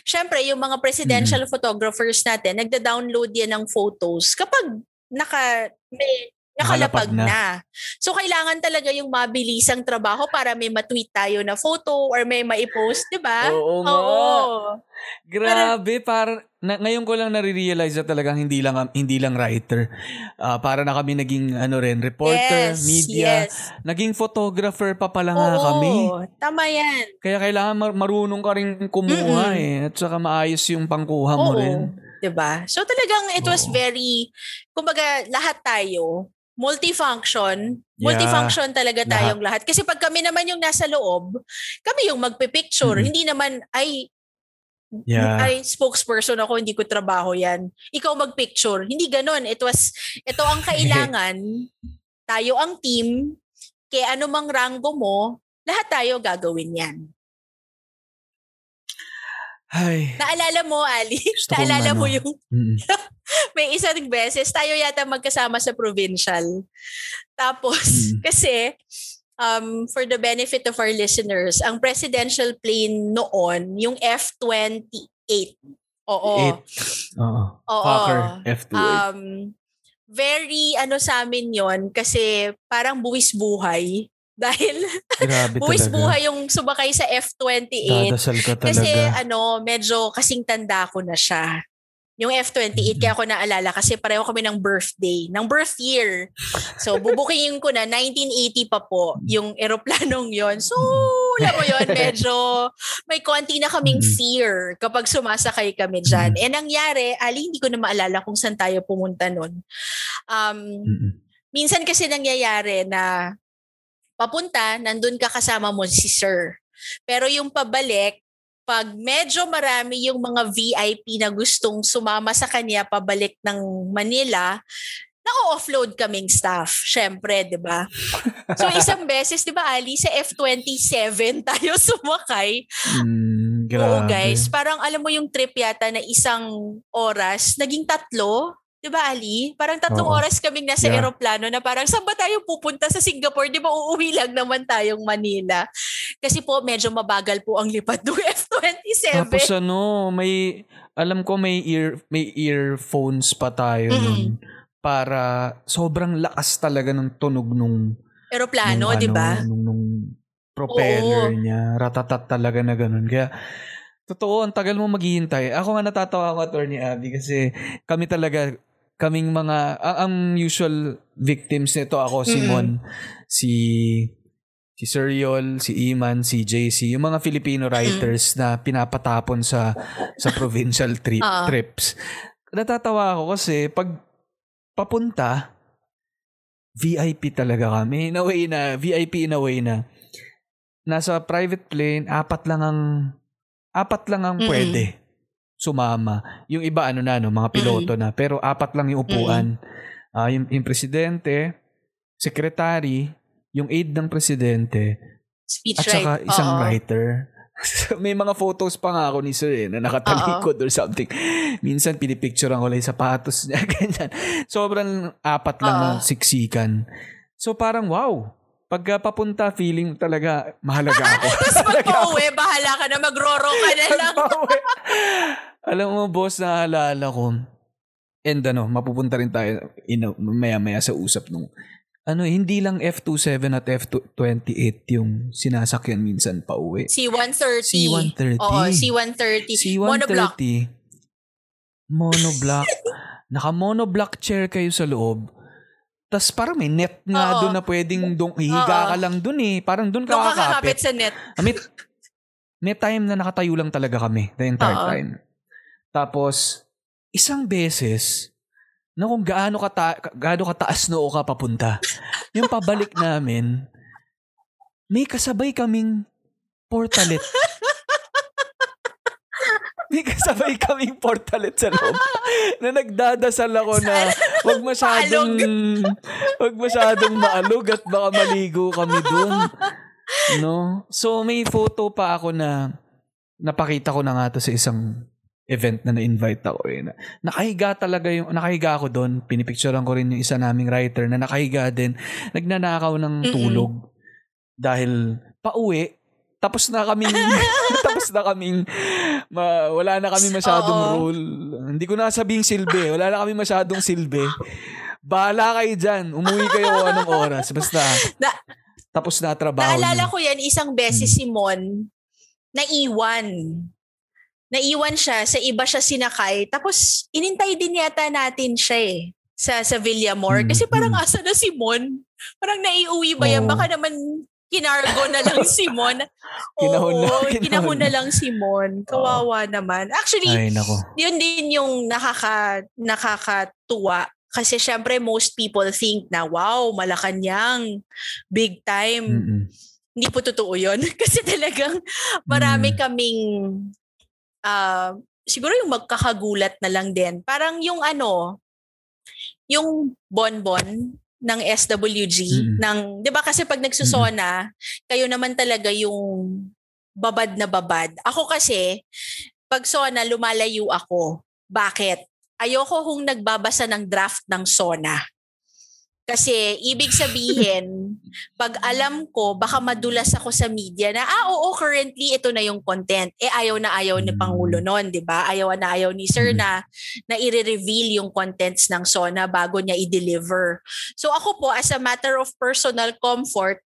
Siyempre, yung mga presidential photographers natin, nagda-download yan ng photos kapag naka, may, nakalapag na. na. So, kailangan talaga yung mabilisang trabaho para may matweet tayo na photo or may maipost, di ba? Oo nga. Oo. Grabe, para na, ngayon ko lang nare-realize na talagang hindi lang hindi lang writer. Ah, para na kami naging ano rin, reporter, yes, media, yes. naging photographer pa pala nga Oo, kami. tama yan. Kaya kailangan mar- marunong ka rin kumuha Mm-mm. eh. At saka maayos yung pangkuha mo Oo. rin. 'Di ba? So talagang it was Oo. very kumbaga lahat tayo multifunction. Yeah. Multifunction talaga tayong lahat. Kasi pag kami naman yung nasa loob, kami yung magpe-picture. Mm. Hindi naman ay Yeah. ay spokesperson ako, hindi ko trabaho 'yan. Ikaw mag-picture. Hindi ganoon. It was ito ang kailangan. tayo ang team. Kaya anumang ranggo mo, lahat tayo gagawin 'yan. Ay. Naalala mo, Ali? Gusto Naalala mo ano. yung Mm. may isang beses, tayo yata magkasama sa provincial. Tapos, Mm. kasi, um, for the benefit of our listeners, ang presidential plane noon, yung F-28. Oo. Eight. Oo. Oo. Fucker. F28. Um, very, ano sa amin yon kasi parang buwis buhay. Dahil buwis buhay yung sumakay sa F-28. Dadasal ka talaga. Kasi ano, medyo kasing tanda ko na siya. Yung F28, kaya ako naalala kasi pareho kami ng birthday, ng birth year. So, bubukingin ko na, 1980 pa po, yung eroplanong yon So, alam mo yon medyo may konti na kaming Mm. fear kapag sumasakay kami dyan. Eh, nangyari, Ali, hindi ko na maalala kung saan tayo pumunta nun. Um, Mm-mm. minsan kasi nangyayari na papunta, nandun ka kasama mo si sir. Pero yung pabalik, pag medyo marami yung mga VIP na gustong sumama sa kanya pabalik ng Manila, na-offload kaming staff. Syempre, di ba? So isang beses, di ba Ali, sa F-27 tayo sumakay. Mm, grabe. Oo guys, parang alam mo yung trip yata na isang oras, naging tatlo. 'Di ba Ali? Parang tatlong Oo. oras kaming nasa Yeah. eroplano na parang saan ba tayo pupunta sa Singapore? 'Di ba uuwi lang naman tayong Manila? Kasi po medyo mabagal po ang lipad ng F-27. Tapos ano, may alam ko may ear may earphones pa tayo Mm-mm. nun para sobrang lakas talaga ng tunog nung Eroplano, 'di ba? ano, Nung, nung propeller Oo. niya, ratatat talaga na ganun. Kaya totoo, ang tagal mo maghihintay. Ako nga natatawa ako, Attorney Abby, kasi kami talaga, kaming mga, ang, ang usual victims nito ako, si. Mon, si si Sir Yol, si Iman, si JC, yung mga Filipino writers na pinapatapon sa sa provincial tri- Ah. trips. Natatawa ako kasi pag papunta, VIP talaga kami. In a way na, VIP in a way na, nasa private plane, apat lang ang, apat lang ang Mm-mm. pwede sumama. Yung iba, ano na, no, mga piloto na. Pero apat lang yung upuan. Ah, yung, yung presidente, secretary, yung aide ng presidente, Speech at saka right. isang Oo. writer. May mga photos pa nga ako ni Sir eh, na nakatalikod or something. Minsan pinipicturean ko lang yung sapatos niya, ganyan. Sobrang apat lang Oo. na siksikan. So parang wow, pagka papunta feeling talaga mahalaga ako. Tapos pag-uwi, bahala ka na, magro-ro ka na lang. Alam mo, boss, naalala ko. And ano, mapupunta rin tayo ina, maya-maya sa usap nung ano, hindi lang F27 at F28 yung sinasakyan minsan pa uwi. C-130. C-130. Oo, C-130. Monoblock. C-130. Monoblock. Naka-monoblock chair kayo sa loob. Tapos parang may net nga Oo. doon na pwedeng dun, hihiga Oo. ka lang doon eh. Parang doon ka Doon ka kakapit. kakapit sa net. Ah, May, may time na nakatayo lang talaga kami the entire Oo. time. Tapos, isang beses, na kung gaano, kata, gaano kataas noo ka papunta, yung pabalik namin, may kasabay kaming portalet. may kasabay kaming portalet sa loob na nagdadasal ako na Wag masyadong, wag masyadong maalog at baka maligo kami dun. No? So, may photo pa ako na napakita ko na nga to sa isang event na na-invite ako eh. Na, nakahiga talaga yung, nakahiga ako doon. Pinipicturean ko rin yung isa naming writer na nakahiga din. Nagnanakaw ng tulog. Dahil pauwi, tapos na kaming, tapos na kaming, ma, wala na kami masyadong Oo. role. Hindi ko na sabing silbi. Wala na kami masyadong silbi. Bahala kayo dyan. Umuwi kayo anong oras. Basta, Na- tapos na trabaho Naalala niyo. ko yan, isang beses si Mon, naiwan. Naiwan siya, sa iba siya sinakay. Tapos, inintay din yata natin siya eh. Sa, sa Villamor. Mm, Kasi parang mm. asa na si Mon? Parang naiuwi ba yan? Oo. Baka naman kinargo na lang si Mon. Kinahon na, Oo, kinahon kinahon na lang si Mon. Kawawa naman. Actually, Ay, nako. yun din yung nakaka, nakakatuwa. Kasi syempre most people think na wow, Malacanang, big time. Mm-mm. Hindi po totoo yun. Kasi talagang marami Mm. kaming ah, siguro yung magkakagulat na lang din. Parang yung ano, yung bonbon ng SWG, Mm. ng, di ba kasi pag nagsusona, kayo naman talaga yung babad na babad. Ako kasi, pag sona, lumalayo ako. Bakit? Ayoko kung nagbabasa ng draft ng sona. Kasi ibig sabihin, pag alam ko, baka madulas ako sa media na, ah, oo, currently, ito na yung content. Eh, ayaw na ayaw ni. Pangulo noon, di ba? Ayaw na ayaw ni Sir Mm. na, na i-reveal yung contents ng SONA bago niya i-deliver. So ako po, as a matter of personal comfort,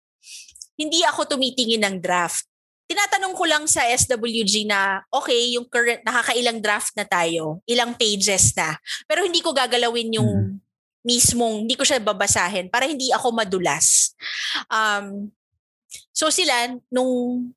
hindi ako tumitingin ng draft. Tinatanong ko lang sa SWG na, okay, yung current, nakakailang draft na tayo, ilang pages na. Pero hindi ko gagalawin yung mismong, hindi ko siya babasahin para hindi ako madulas. Um, so sila, nung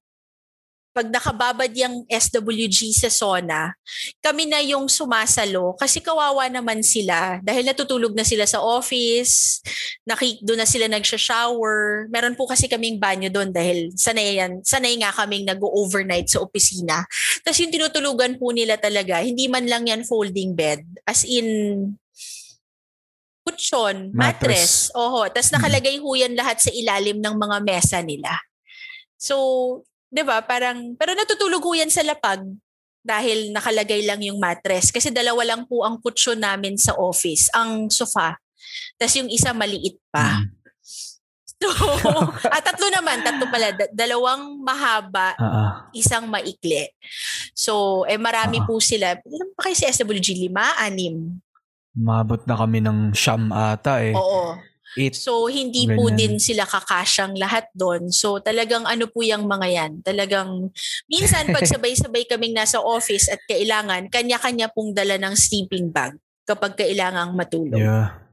pag nakababad yung SWG sa SONA, kami na yung sumasalo kasi kawawa naman sila dahil natutulog na sila sa office, naki, doon na sila nagsha-shower. Meron po kasi kaming banyo doon dahil sanay, yan, sanay nga kaming nag-overnight sa opisina. Tapos yung tinutulugan po nila talaga, hindi man lang yan folding bed. As in, kutsyon, mattress. Mattress. Oho. Tapos nakalagay ho yan lahat sa ilalim ng mga mesa nila. So, 'di ba, parang pero natutulog ho yan sa lapag dahil nakalagay lang yung mattress kasi dalawa lang po ang kutsyon namin sa office, ang sofa. Tapos yung isa maliit pa. Mm. So, ah, tatlo naman, tatlo pala, Da- dalawang mahaba, Ah, ah. isang maikli. So, eh marami Ah. po sila. Ilan pa kayo sa SWG? Lima? Anim? Mabot na kami ng siyam ata eh. Oo. Eight. So, hindi po Ganyan. din sila kakasyang lahat doon. So, talagang ano po yung mga yan. Talagang, minsan pag sabay-sabay kaming nasa office at kailangan, kanya-kanya pong dala ng sleeping bag kapag kailangang matulog. Yeah.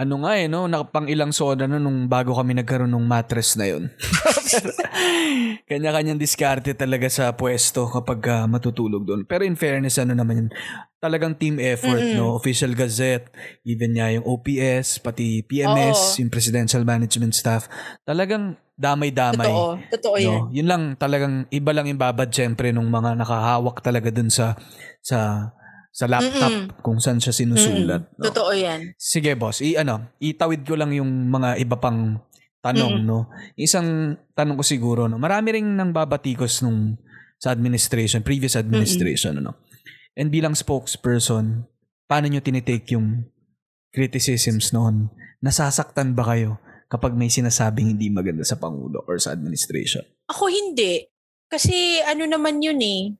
Ano nga eh, no? Nakapang ilang soda na nung bago kami nagkaroon ng mattress na yun. Kanya-kanyang diskarte talaga sa pwesto kapag ah, matutulog doon. Pero in fairness, ano naman yun, talagang team effort, Mm-mm. no? Official Gazette, even nga yung OPS, pati PMS, Oo. yung Presidential Management Staff. Talagang damay-damay. Totoo. Totoo yan. No? Yun lang talagang iba lang yung babad syempre nung mga nakahawak talaga dun sa sa sa laptop Mm-mm. kung saan siya sinusulat. No? Totoo yan. Sige boss, i ano, itawid ko lang yung mga iba pang tanong Mm. no. Isang tanong ko siguro no. Marami ring nang babatikos nung sa administration, previous administration ano. And bilang spokesperson, paano nyo tinitake yung criticisms noon? Nasasaktan ba kayo kapag may sinasabing hindi maganda sa Pangulo or sa administration? Ako hindi. Kasi ano naman yun eh.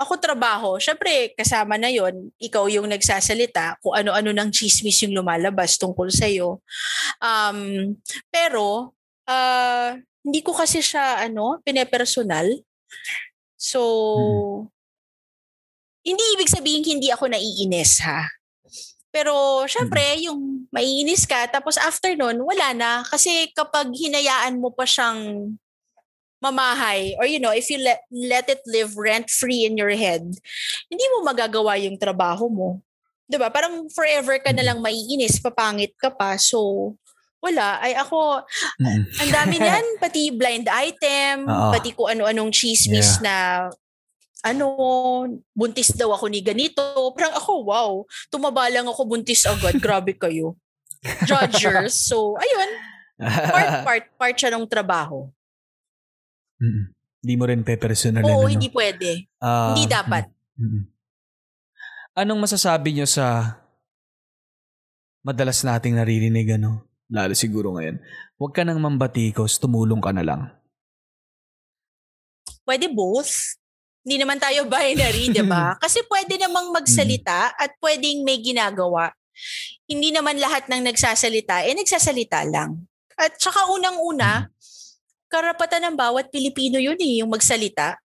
Ako trabaho. Siyempre, kasama na yon Ikaw yung nagsasalita kung ano-ano ng chismis yung lumalabas tungkol sa'yo. Um, pero, ah, hindi ko kasi siya, ano, pinepersonal. So, hindi ibig sabihin hindi ako naiinis ha. Pero syempre, yung maiinis ka, tapos after nun, wala na. Kasi kapag hinayaan mo pa siyang mamahay, or you know, if you let, let it live rent-free in your head, hindi mo magagawa yung trabaho mo. 'Di ba Parang forever ka na lang maiinis, papangit ka pa. So, wala. Ay ako, ang dami niyan, pati blind item, Oo. pati kung ano-anong chismis Yeah. na ano, buntis daw ako ni ganito. Parang ako, wow, tumaba lang ako, buntis agad. Grabe kayo. Judgers. So, ayun, part, part, part siya ng trabaho. Mm-mm. Hindi mo rin pe-personalin. Oo, ano? hindi pwede. Ah, hindi dapat. mm-mm. Anong masasabi nyo sa madalas nating naririnig, ano? Lalo siguro ngayon. Huwag ka nang mambatikos, tumulong ka na lang. Pwede both. Hindi naman tayo binary, di ba? Kasi pwede namang magsalita at pwedeng may ginagawa. Hindi naman lahat ng nagsasalita, eh nagsasalita lang. At saka unang-una, karapatan ng bawat Pilipino yun eh, yung magsalita.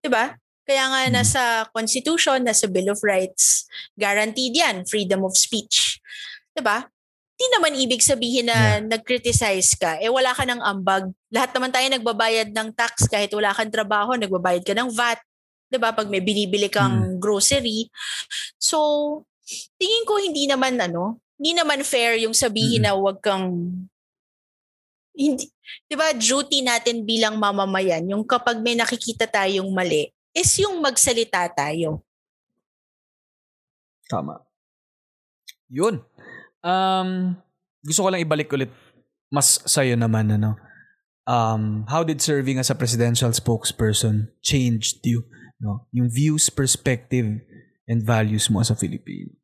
Di ba? Kaya nga Mm. nasa Constitution, nasa Bill of Rights, guaranteed yan, freedom of speech. Di ba? Di naman ibig sabihin na nag-criticize ka, eh wala ka ng ambag. Lahat naman tayo nagbabayad ng tax kahit wala kang trabaho, nagbabayad ka ng VAT. 'Di ba Pag may binibili kang grocery. So, tingin ko hindi naman ano, hindi naman fair yung sabihin Mm. na wag kang hindi, 'di ba duty natin bilang mamamayan, yung kapag may nakikita tayong mali, is yung magsalita tayo. Tama. Yun. Um, gusto ko lang ibalik ulit mas sa'yo naman, ano. Um, how did serving as a presidential spokesperson changed you? No? Yung views, perspective, and values mo as a Filipino.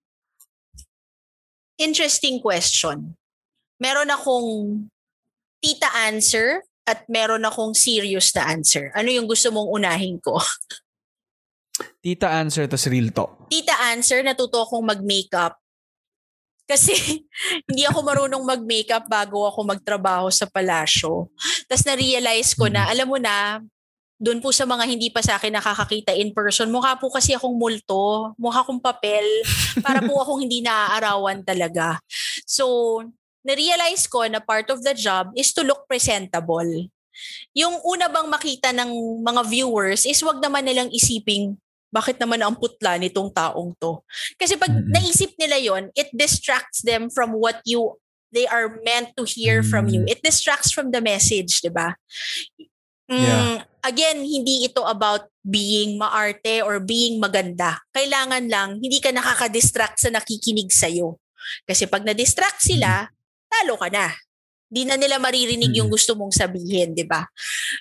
Interesting question. Meron akong tita answer at meron akong serious na answer. Ano yung gusto mong unahin ko? Tita answer tas real talk. tita answer, natuto akong mag-makeup. Kasi hindi ako marunong mag-makeup bago ako magtrabaho sa palasyo. Tapos na-realize ko na, alam mo na, doon po sa mga hindi pa sa akin nakakakita in person, mukha po kasi akong multo, mukha akong papel, para po akong hindi naaarawan talaga. So, na-realize ko na part of the job is to look presentable. Yung una bang makita ng mga viewers is wag naman nilang isiping bakit naman ang putla nitong taong to. Kasi pag naisip nila yon, it distracts them from what you they are meant to hear from you. Mm. It distracts from the message, 'di ba? Mm, Yeah. Again, hindi ito about being maarte or being maganda. Kailangan lang hindi ka nakaka-distract sa nakikinig sa'yo. Kasi pag na-distract sila, talo ka na. Di na nila maririnig yung Mm. gusto mong sabihin, di ba?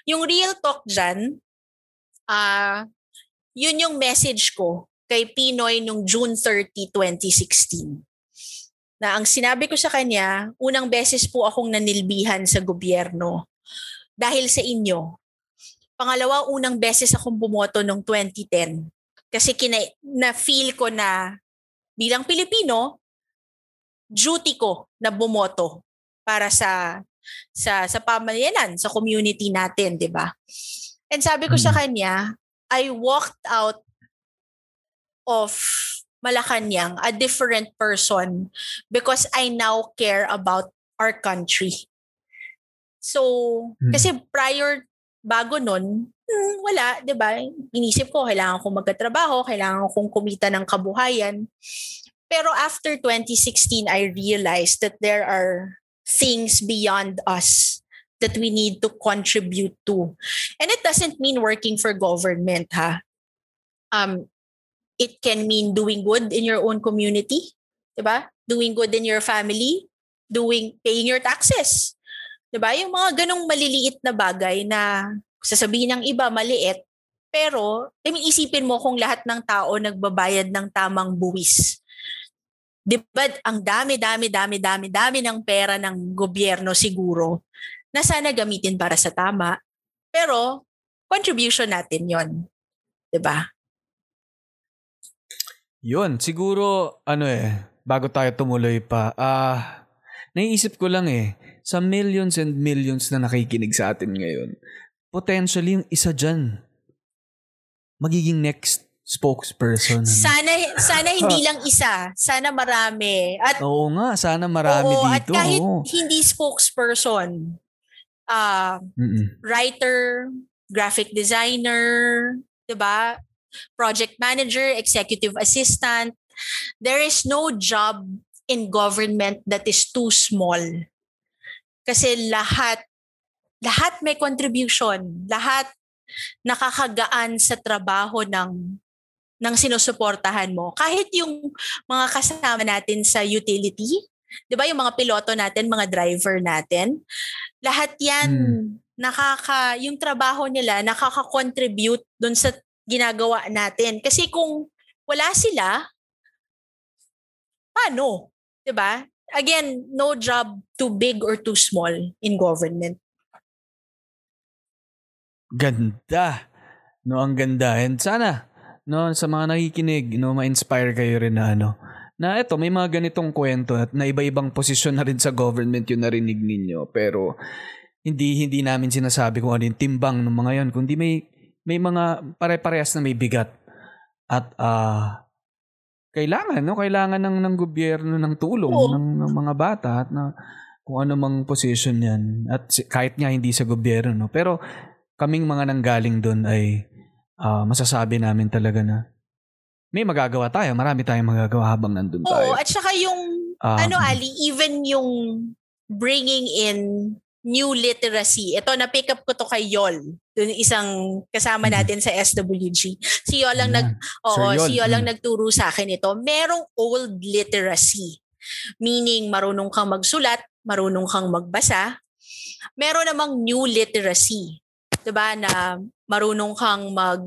Yung real talk dyan, ah yun yung message ko kay Pinoy nung June 30, 2016. Na ang sinabi ko sa kanya, unang beses po akong nanilbihan sa gobyerno dahil sa inyo. Pangalawa, unang beses akong bumoto noong 2010. Kasi kina, na-feel ko na bilang Pilipino, duty ko na bumoto para sa sa sa pamayanan, sa community natin, 'di ba? And sabi ko sa Mm. kanya, I walked out of Malacanang a different person because I now care about our country. So, Mm. kasi prior bago nun, hmm, wala, 'di ba? Inisip ko kailangan kong magkatrabaho, kailangan kong kumita ng kabuhayan. Pero after 2016, I realized that there are things beyond us that we need to contribute to. And it doesn't mean working for government, ha? Um, it can mean doing good in your own community, 'di ba? Doing good in your family, doing paying your taxes. 'Di ba? Yung mga ganong maliliit na bagay na sasabihin ng iba maliit, pero I mean, isipin mo kung lahat ng tao nagbabayad ng tamang buwis. 'Di ba? Ang dami, dami, dami, dami, dami ng pera ng gobyerno siguro na sana gamitin para sa tama. Pero contribution natin 'yon. 'Di ba? Yun, siguro, ano eh, bago tayo tumuloy pa, ah, naiisip ko lang eh, sa millions and millions na nakikinig sa atin ngayon, potentially yung isa dyan, magiging next spokesperson. ano. Sana sana hindi lang isa, sana marami. At Oo nga, sana marami oo, at dito. kahit oo. hindi spokesperson, Mm-mm. writer, graphic designer, 'di ba? Project manager, executive assistant. There is no job in government that is too small. Kasi lahat lahat may contribution. Lahat nakakagaan sa trabaho ng ng sinusuportahan mo. Kahit yung mga kasama natin sa utility, 'di ba yung mga piloto natin, mga driver natin, lahat 'yan Hmm. nakaka yung trabaho nila nakaka-contribute doon sa ginagawa natin. Kasi kung wala sila, paano? 'Di ba? Again, no job too big or too small in government. Ganda. No, ang ganda. And sana, no, sa mga nakikinig, no, ma-inspire kayo rin na ano, na eto, may mga ganitong kwento at na iba-ibang posisyon na rin sa government yung narinig ninyo. Pero, hindi hindi namin sinasabi kung ano yung timbang ng mga yon kundi may may mga pare-parehas na may bigat at ah kailangan no kailangan ng ng gobyerno ng tulong Oo. ng, ng mga bata at na kung ano mang position yan at kahit nga hindi sa gobyerno no pero kaming mga nanggaling doon ay ah, masasabi namin talaga na may magagawa tayo marami tayong magagawa habang nandun tayo Oo, at saka yung Ah, ano Ali, even yung bringing in new literacy. Ito, na-pick up ko to kay Yol. Dun isang kasama Mhm. natin sa SWG. Si Yol lang nag Ayan. Oo, Sir Yol, si Yol lang mm. nagturo sa akin ito. Merong old literacy. Meaning marunong kang magsulat, marunong kang magbasa. Meron namang new literacy. 'Di ba na marunong kang mag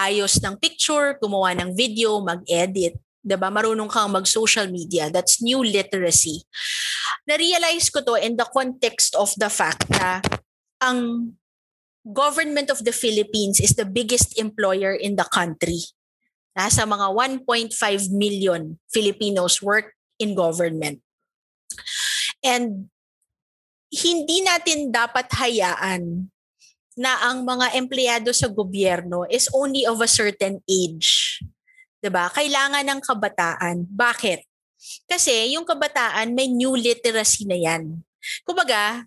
ayos ng picture, gumawa ng video, mag-edit. 'Di ba Marunong kang mag-social media. That's new literacy. Na-realize ko to in the context of the fact na ang government of the Philippines is the biggest employer in the country. Nasa mga 1.5 million Filipinos work in government. And hindi natin dapat hayaan na ang mga empleyado sa gobyerno is only of a certain age. 'Di ba? Kailangan ng kabataan. Bakit? Kasi yung kabataan may new literacy na 'yan. Kumbaga,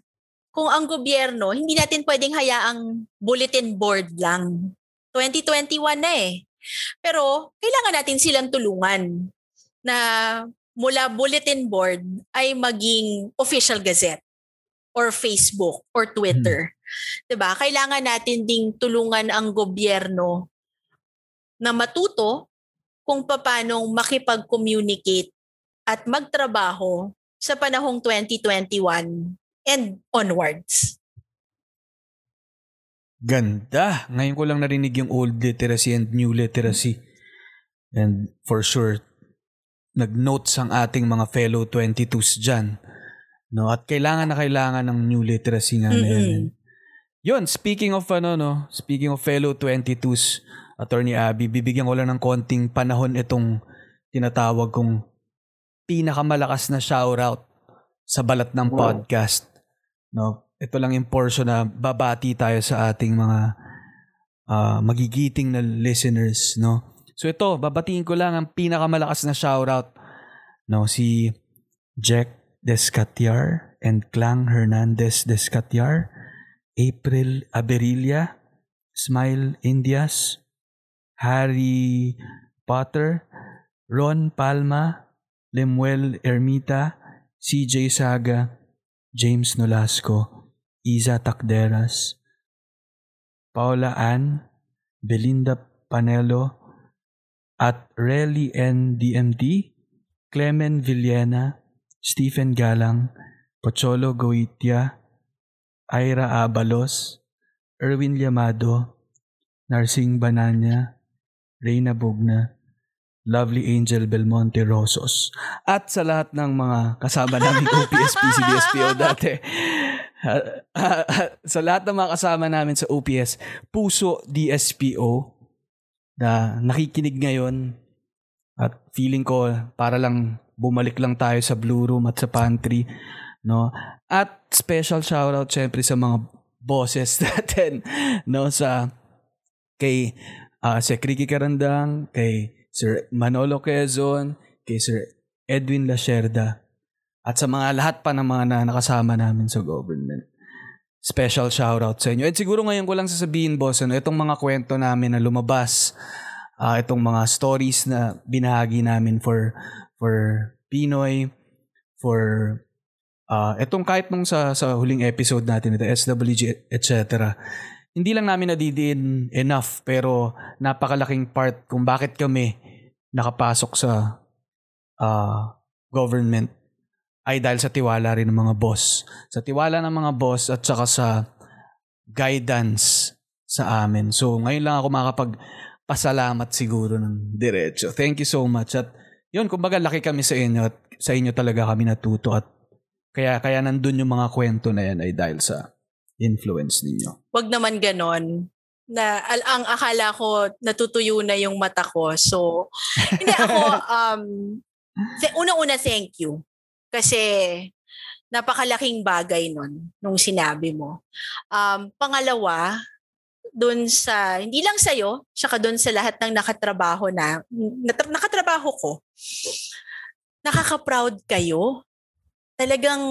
kung ang gobyerno, hindi natin pwedeng hayaang bulletin board lang. 2021 na eh. Pero kailangan natin silang tulungan na mula bulletin board ay maging official gazette or Facebook or Twitter. 'Di ba? Kailangan natin ding tulungan ang gobyerno na matuto kung paano makipag-communicate at magtrabaho sa panahong 2021 and onwards. Ganda. Ngayon ko lang narinig yung old literacy and new literacy. And for sure, nag-notes ang ating mga fellow 22s dyan. No? At kailangan na kailangan ng new literacy nga na yan. Mm-mm. Yun, speaking of ano, no, speaking of fellow 22s, Attorney Abby, bibigyan ko lang ng konting panahon itong tinatawag kong pinakamalakas na shoutout sa balat ng Wow. podcast. No, ito lang yung portion na babati tayo sa ating mga ah, magigiting na listeners, no. So ito, babatiin ko lang ang pinakamalakas na shoutout, no, si Jack Descatiar and Clang Hernandez Descatiar, April Aberilla, Smile Indias, Harry Potter, Ron Palma, Lemuel Ermita, CJ Saga, James Nolasco, Isa Takderas, Paula Ann, Belinda Panelo, at Relly N. DMD, Clemen Villena, Stephen Galang, Pocholo Goitia, Ira Abalos, Erwin Llamado, Narsing Bananya, Reyna Bugna, Lovely Angel Belmonte Rosos, at sa lahat ng mga kasama namin OPS, PCDSPO dati. sa lahat ng mga kasama namin sa OPS, Puso DSPO, na nakikinig ngayon at feeling ko para lang bumalik lang tayo sa Blue Room at sa pantry, no? At special shoutout syempre sa mga bosses natin, no? Sa kay ah si Ricky Karandang, kay Sir Manolo Quezon, kay Sir Edwin Lasherda, at sa mga lahat pa ng mga na nakasama namin sa government. Special shoutout sa inyo. At siguro ngayon ko lang sasabihin, boss, ano, itong mga kwento namin na lumabas, ah itong mga stories na binahagi namin for for Pinoy, for ah itong kahit nung sa sa huling episode natin ito, SWG, etc. hindi lang namin nadidiin enough pero napakalaking part kung bakit kami nakapasok sa uh, government ay dahil sa tiwala rin ng mga boss. Sa tiwala ng mga boss at saka sa guidance sa amin. So ngayon lang ako makapag pasalamat siguro ng diretso. Thank you so much. At yun, kumbaga laki kami sa inyo at sa inyo talaga kami natuto at kaya kaya nandun yung mga kwento na yan ay dahil sa influence ninyo. Wag naman ganon na al- ang akala ko natutuyo na yung mata ko. So, hindi ako, um, una-una thank you. Kasi napakalaking bagay nun, nung sinabi mo. Um, pangalawa, dun sa, hindi lang sa'yo, tsaka dun sa lahat ng nakatrabaho na, nat- nakatrabaho ko, nakaka-proud kayo. Talagang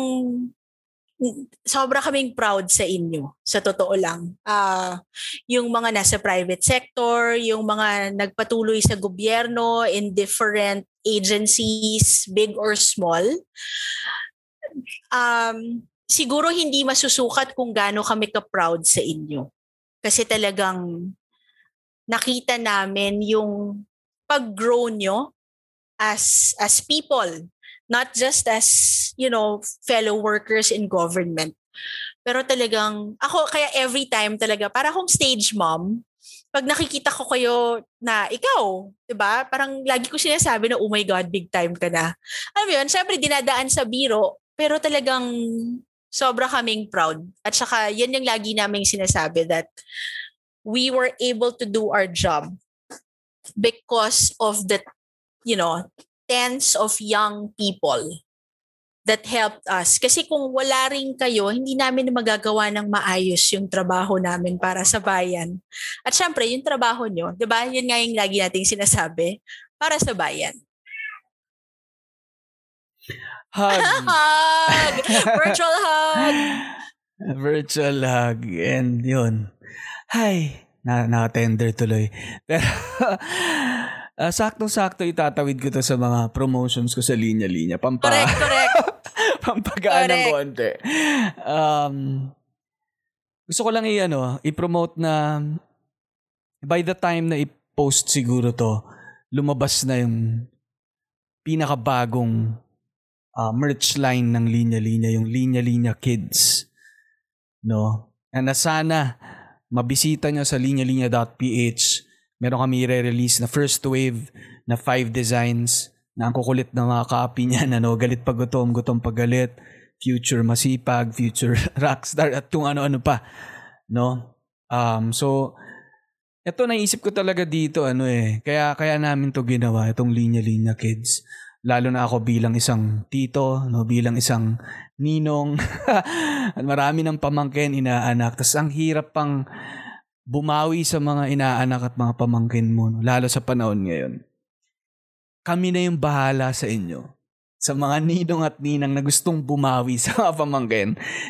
sobra kaming proud sa inyo, sa totoo lang. Uh, yung mga nasa private sector, yung mga nagpatuloy sa gobyerno in different agencies, big or small, um, siguro hindi masusukat kung gaano kami ka-proud sa inyo. Kasi talagang nakita namin yung pag-grow nyo as as people not just as, you know, fellow workers in government. Pero talagang, ako kaya every time talaga, para akong stage mom, pag nakikita ko kayo na ikaw, 'di ba? Parang lagi ko sinasabi na oh my god, big time ka na. Alam mo 'yun, syempre dinadaan sa biro, pero talagang sobra kaming proud. At saka yan yung lagi naming sinasabi that we were able to do our job because of the you know, tens of young people that helped us. Kasi kung wala rin kayo, hindi namin magagawa ng maayos yung trabaho namin para sa bayan. At syempre, yung trabaho nyo, di ba? Yun nga yung lagi nating sinasabi, para sa bayan. Hug. hug! Virtual hug! Virtual hug. And yun. Hi. Na, na-tender tuloy. Pero, Uh, saktong-sakto itatawid ko to sa mga promotions ko sa linya-linya. Pampa, correct, correct. pampagaan ng konti. Um, gusto ko lang i-ano, i-promote na by the time na i-post siguro to, lumabas na yung pinakabagong uh, merch line ng linya-linya, yung linya-linya kids. No? And na sana mabisita nyo sa linyalinya.ph meron kami re-release na first wave na five designs na ang kukulit na mga copy niya na galit pag gutom, gutom pag galit, future masipag, future rockstar at kung ano-ano pa. No? Um, so, ito naisip ko talaga dito ano eh. Kaya kaya namin to ginawa itong linya-linya kids. Lalo na ako bilang isang tito, no, bilang isang ninong. Marami ng pamangkin inaanak. Tapos ang hirap pang bumawi sa mga inaanak at mga pamangkin mo, no? lalo sa panahon ngayon. Kami na yung bahala sa inyo. Sa mga ninong at ninang na gustong bumawi sa mga pamangkin,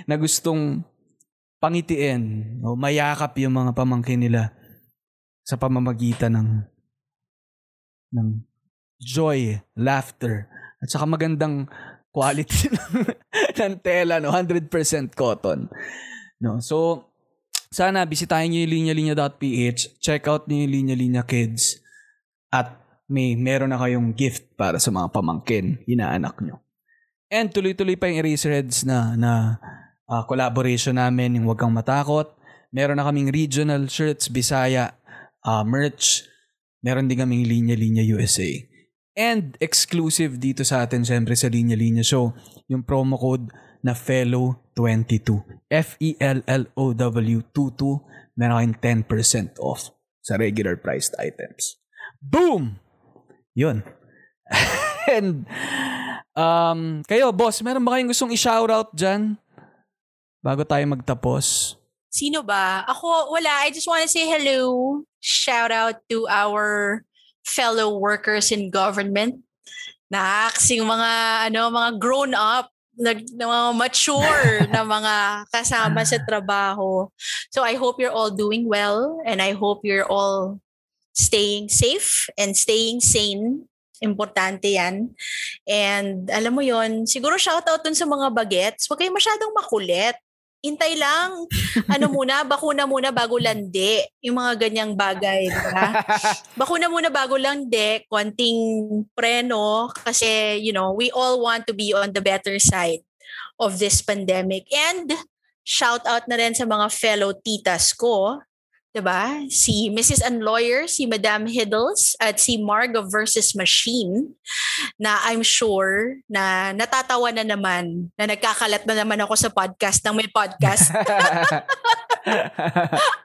na gustong pangitiin, o mayakap yung mga pamangkin nila sa pamamagitan ng ng joy, laughter, at saka magandang quality ng, tela, no? 100% cotton. No? So, sana bisitahin niyo yung linya-linya.ph, check out niyo yung linya-linya kids, at may meron na kayong gift para sa mga pamangkin, inaanak nyo. And tuloy-tuloy pa yung Eraserheads na, na uh, collaboration namin, yung Huwag Kang Matakot. Meron na kaming regional shirts, Bisaya, uh, merch. Meron din kaming Linya Linya USA. And exclusive dito sa atin, syempre sa Linya Linya Show, yung promo code na FELLOW22. F-E-L-L-O-W 22. Meron kayong 10% off sa regular priced items. Boom! Yun. And, um, kayo, boss, meron ba kayong gustong i-shoutout dyan? Bago tayo magtapos. Sino ba? Ako, wala. I just want to say hello. Shout out to our fellow workers in government. Naks, yung mga, ano, mga grown up nag na mga mature na mga kasama sa trabaho. So I hope you're all doing well and I hope you're all staying safe and staying sane. Importante yan. And alam mo yon siguro shoutout dun sa mga bagets. Huwag kayong masyadong makulit. Intay lang. Ano muna, bakuna muna bago landi. Yung mga ganyang bagay, di ba? bakuna muna bago landi, konting preno kasi, you know, we all want to be on the better side of this pandemic. And shout out na rin sa mga fellow titas ko 'di ba? Si Mrs. Unlawyer, si Madam Hiddles at si Margo versus Machine na I'm sure na natatawa na naman na nagkakalat na naman ako sa podcast ng may podcast.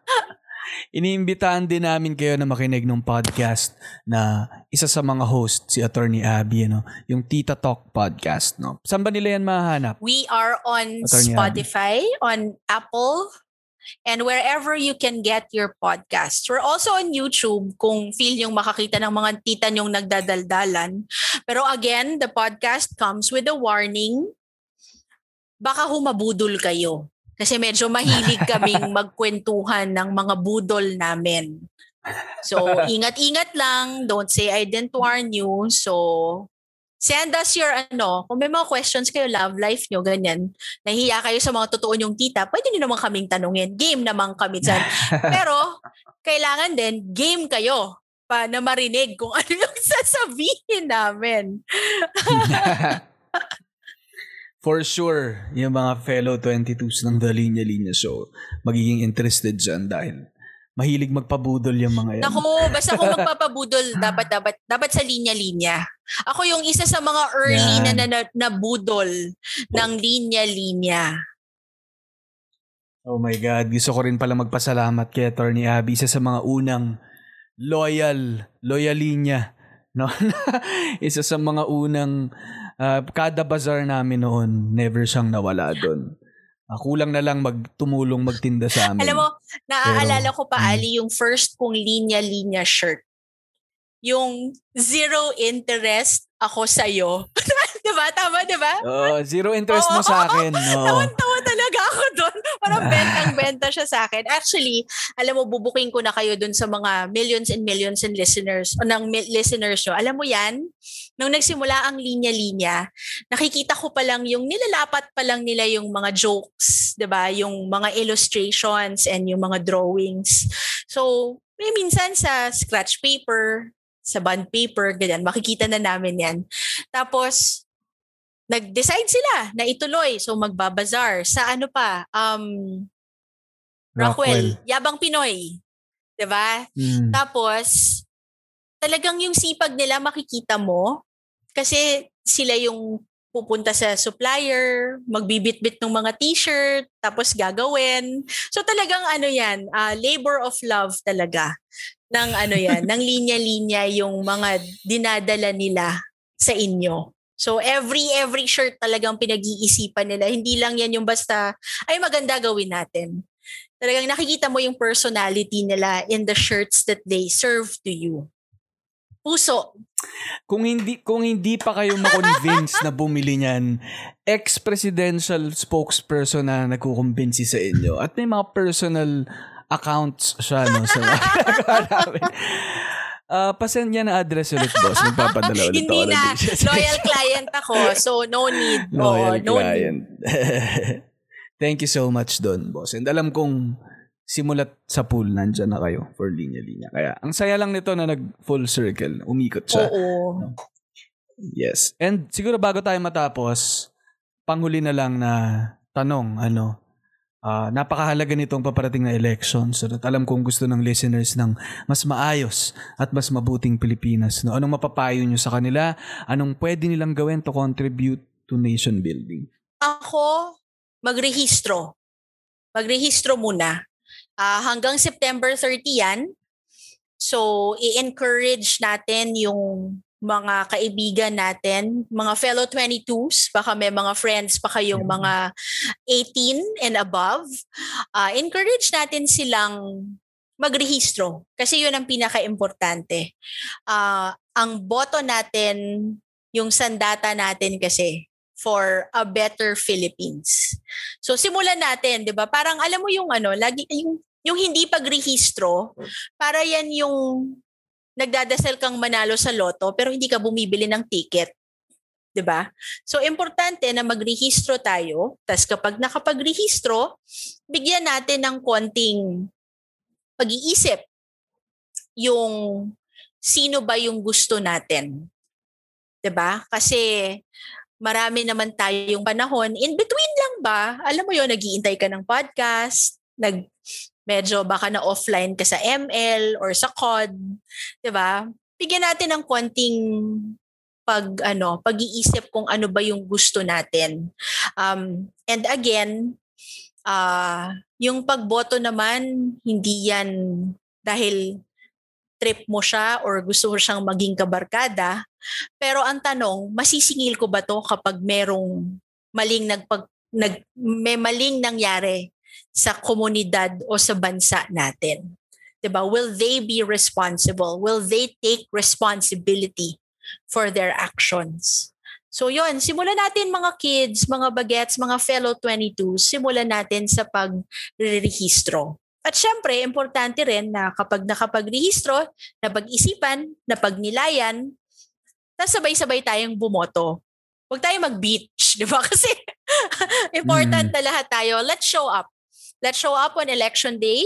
Iniimbitahan din namin kayo na makinig ng podcast na isa sa mga host, si Attorney Abby, no? yung Tita Talk podcast. No? Saan ba nila yan mahanap? We are on Attorney Spotify, on Apple, and wherever you can get your podcasts. We're also on YouTube kung feel yung makakita ng mga tita nyong nagdadaldalan. Pero again, the podcast comes with a warning. Baka humabudol kayo. Kasi medyo mahilig kaming magkwentuhan ng mga budol namin. So, ingat-ingat lang. Don't say I didn't warn you. So, send us your ano, kung may mga questions kayo, love life nyo, ganyan. Nahiya kayo sa mga totoo nyong tita, pwede nyo naman kaming tanungin. Game naman kami dyan. Pero, kailangan din, game kayo pa na marinig kung ano yung sasabihin namin. For sure, yung mga fellow 22s ng The Linya Linya Show, magiging interested dyan dahil mahilig magpabudol yung mga yan. Naku, basta kung magpapabudol, dapat, dapat, dapat sa linya-linya. Ako yung isa sa mga early Yan. na, na, na, na budol ng linya-linya. Oh my God, gusto ko rin pala magpasalamat kay Attorney Abby, isa sa mga unang loyal, loyalinya. No? isa sa mga unang, ah, kada bazaar namin noon, never siyang nawala doon. Ah, kulang na lang magtumulong magtinda sa amin. Alam mo, naaalala Pero, ko pa, mm. Ali, yung first kong linya-linya shirt. Yung zero interest ako sa'yo. diba? Tama, diba? Oh, zero interest mo sa akin. No. Tawan-tawa talaga ako doon. Parang bentang-benta siya sa akin. Actually, alam mo, bubuking ko na kayo doon sa mga millions and millions and listeners, o ng mi- listeners nyo. Alam mo yan, nung nagsimula ang linya-linya, nakikita ko pa lang yung nilalapat pa lang nila yung mga jokes, 'di ba? Yung mga illustrations and yung mga drawings. So, may minsan sa scratch paper, sa bond paper, ganyan, makikita na namin yan. Tapos, nag-decide sila na ituloy. So, magbabazar. Sa ano pa? Um, Rockwell. Yabang Pinoy. 'Di ba? Mm. Tapos, talagang yung sipag nila makikita mo kasi sila yung pupunta sa supplier, magbibit-bit ng mga t-shirt, tapos gagawin. So talagang ano yan, ah, labor of love talaga ng ano yan, ng linya-linya yung mga dinadala nila sa inyo. So every every shirt talagang pinag-iisipan nila. Hindi lang yan yung basta ay maganda gawin natin. Talagang nakikita mo yung personality nila in the shirts that they serve to you. Puso. Kung hindi kung hindi pa kayo ma-convince na bumili niyan, ex-presidential spokesperson na nagkukumbinsi sa inyo at may mga personal accounts siya no sa. Ah, pasend niya na address ulit, boss. Magpapadala ulit Hindi na. dishes. Loyal client ako. So, no need. Loyal no need. client. Thank you so much doon, boss. And alam kong simulat sa pool, nandyan na kayo for linya-linya. Kaya, ang saya lang nito na nag full circle. Umikot siya. Oo. Yes. And siguro bago tayo matapos, panghuli na lang na tanong, ano, ah, napakahalaga nitong paparating na elections. So, alam kong gusto ng listeners ng mas maayos at mas mabuting Pilipinas. No? Anong mapapayo nyo sa kanila? Anong pwede nilang gawin to contribute to nation building? Ako, magrehistro. Magrehistro muna. Ah, hanggang September 30 yan. So, i-encourage natin yung mga kaibigan natin, mga fellow 22s, baka may mga friends pa kayong mga 18 and above. Ah, encourage natin silang magrehistro kasi yun ang pinaka-importante. Ah, ang boto natin, yung sandata natin kasi for a better Philippines. So simulan natin, 'di ba? Parang alam mo yung ano, lagi yung yung hindi pagrehistro, para yan yung nagdadasal kang manalo sa loto pero hindi ka bumibili ng ticket. 'di ba? So importante na magrehistro tayo. Tapos kapag nakapagrehistro, bigyan natin ng konting pag-iisip yung sino ba yung gusto natin. 'Di ba? Kasi marami naman tayong panahon. In between lang ba? Alam mo yon nagiintay ka ng podcast, nag medyo baka na offline ka sa ML or sa COD, 'di ba? Bigyan natin ng konting pag ano, pag-iisip kung ano ba yung gusto natin. Um, and again, uh, yung pagboto naman hindi yan dahil trip mo siya or gusto mo siyang maging kabarkada. Pero ang tanong, masisingil ko ba to kapag merong maling nagpag nag may maling nangyari sa komunidad o sa bansa natin? 'Di ba? Will they be responsible? Will they take responsibility for their actions. So yon, simulan natin mga kids, mga bagets, mga fellow 22, simulan natin sa pagrerehistro. At syempre, importante rin na kapag nakapagrehistro, napag-isipan, napagnilayan, tapos sabay-sabay tayong bumoto. Huwag tayo mag-beach, di ba? Kasi important mm. na lahat tayo. Let's show up. Let's show up on election day,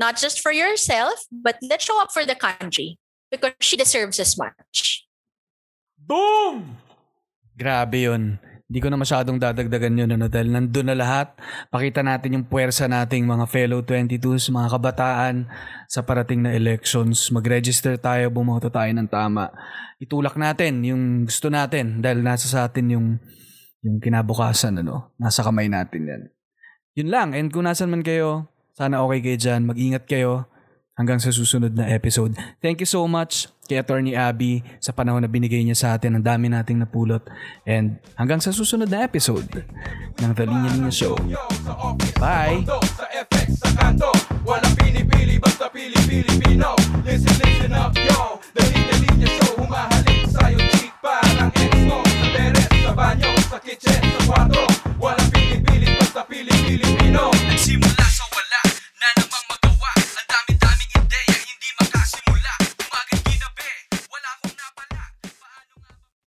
not just for yourself, but let's show up for the country because she deserves as much. Boom! Grabe yun. Hindi ko na masyadong dadagdagan yun ano, dahil nandun na lahat. Pakita natin yung puwersa nating mga fellow 22s, mga kabataan sa parating na elections. Mag-register tayo, bumoto tayo ng tama. Itulak natin yung gusto natin dahil nasa sa atin yung, yung kinabukasan. Ano? Nasa kamay natin yan. Yun lang. And kung nasan man kayo, sana okay kayo dyan. Mag-ingat kayo hanggang sa susunod na episode. Thank you so much kay Attorney Abby sa panahon na binigay niya sa atin. Ang dami nating napulot. And hanggang sa susunod na episode ng The Linya Linya Show. Bye! Walang pinipili basta pili-Pilipino Listen, listen up, yo The Linya Linya Show Humahalik sa'yo cheek parang exo Sa sa banyo, sa kitchen, sa kwarto Walang pinipili basta pili filipino. Encima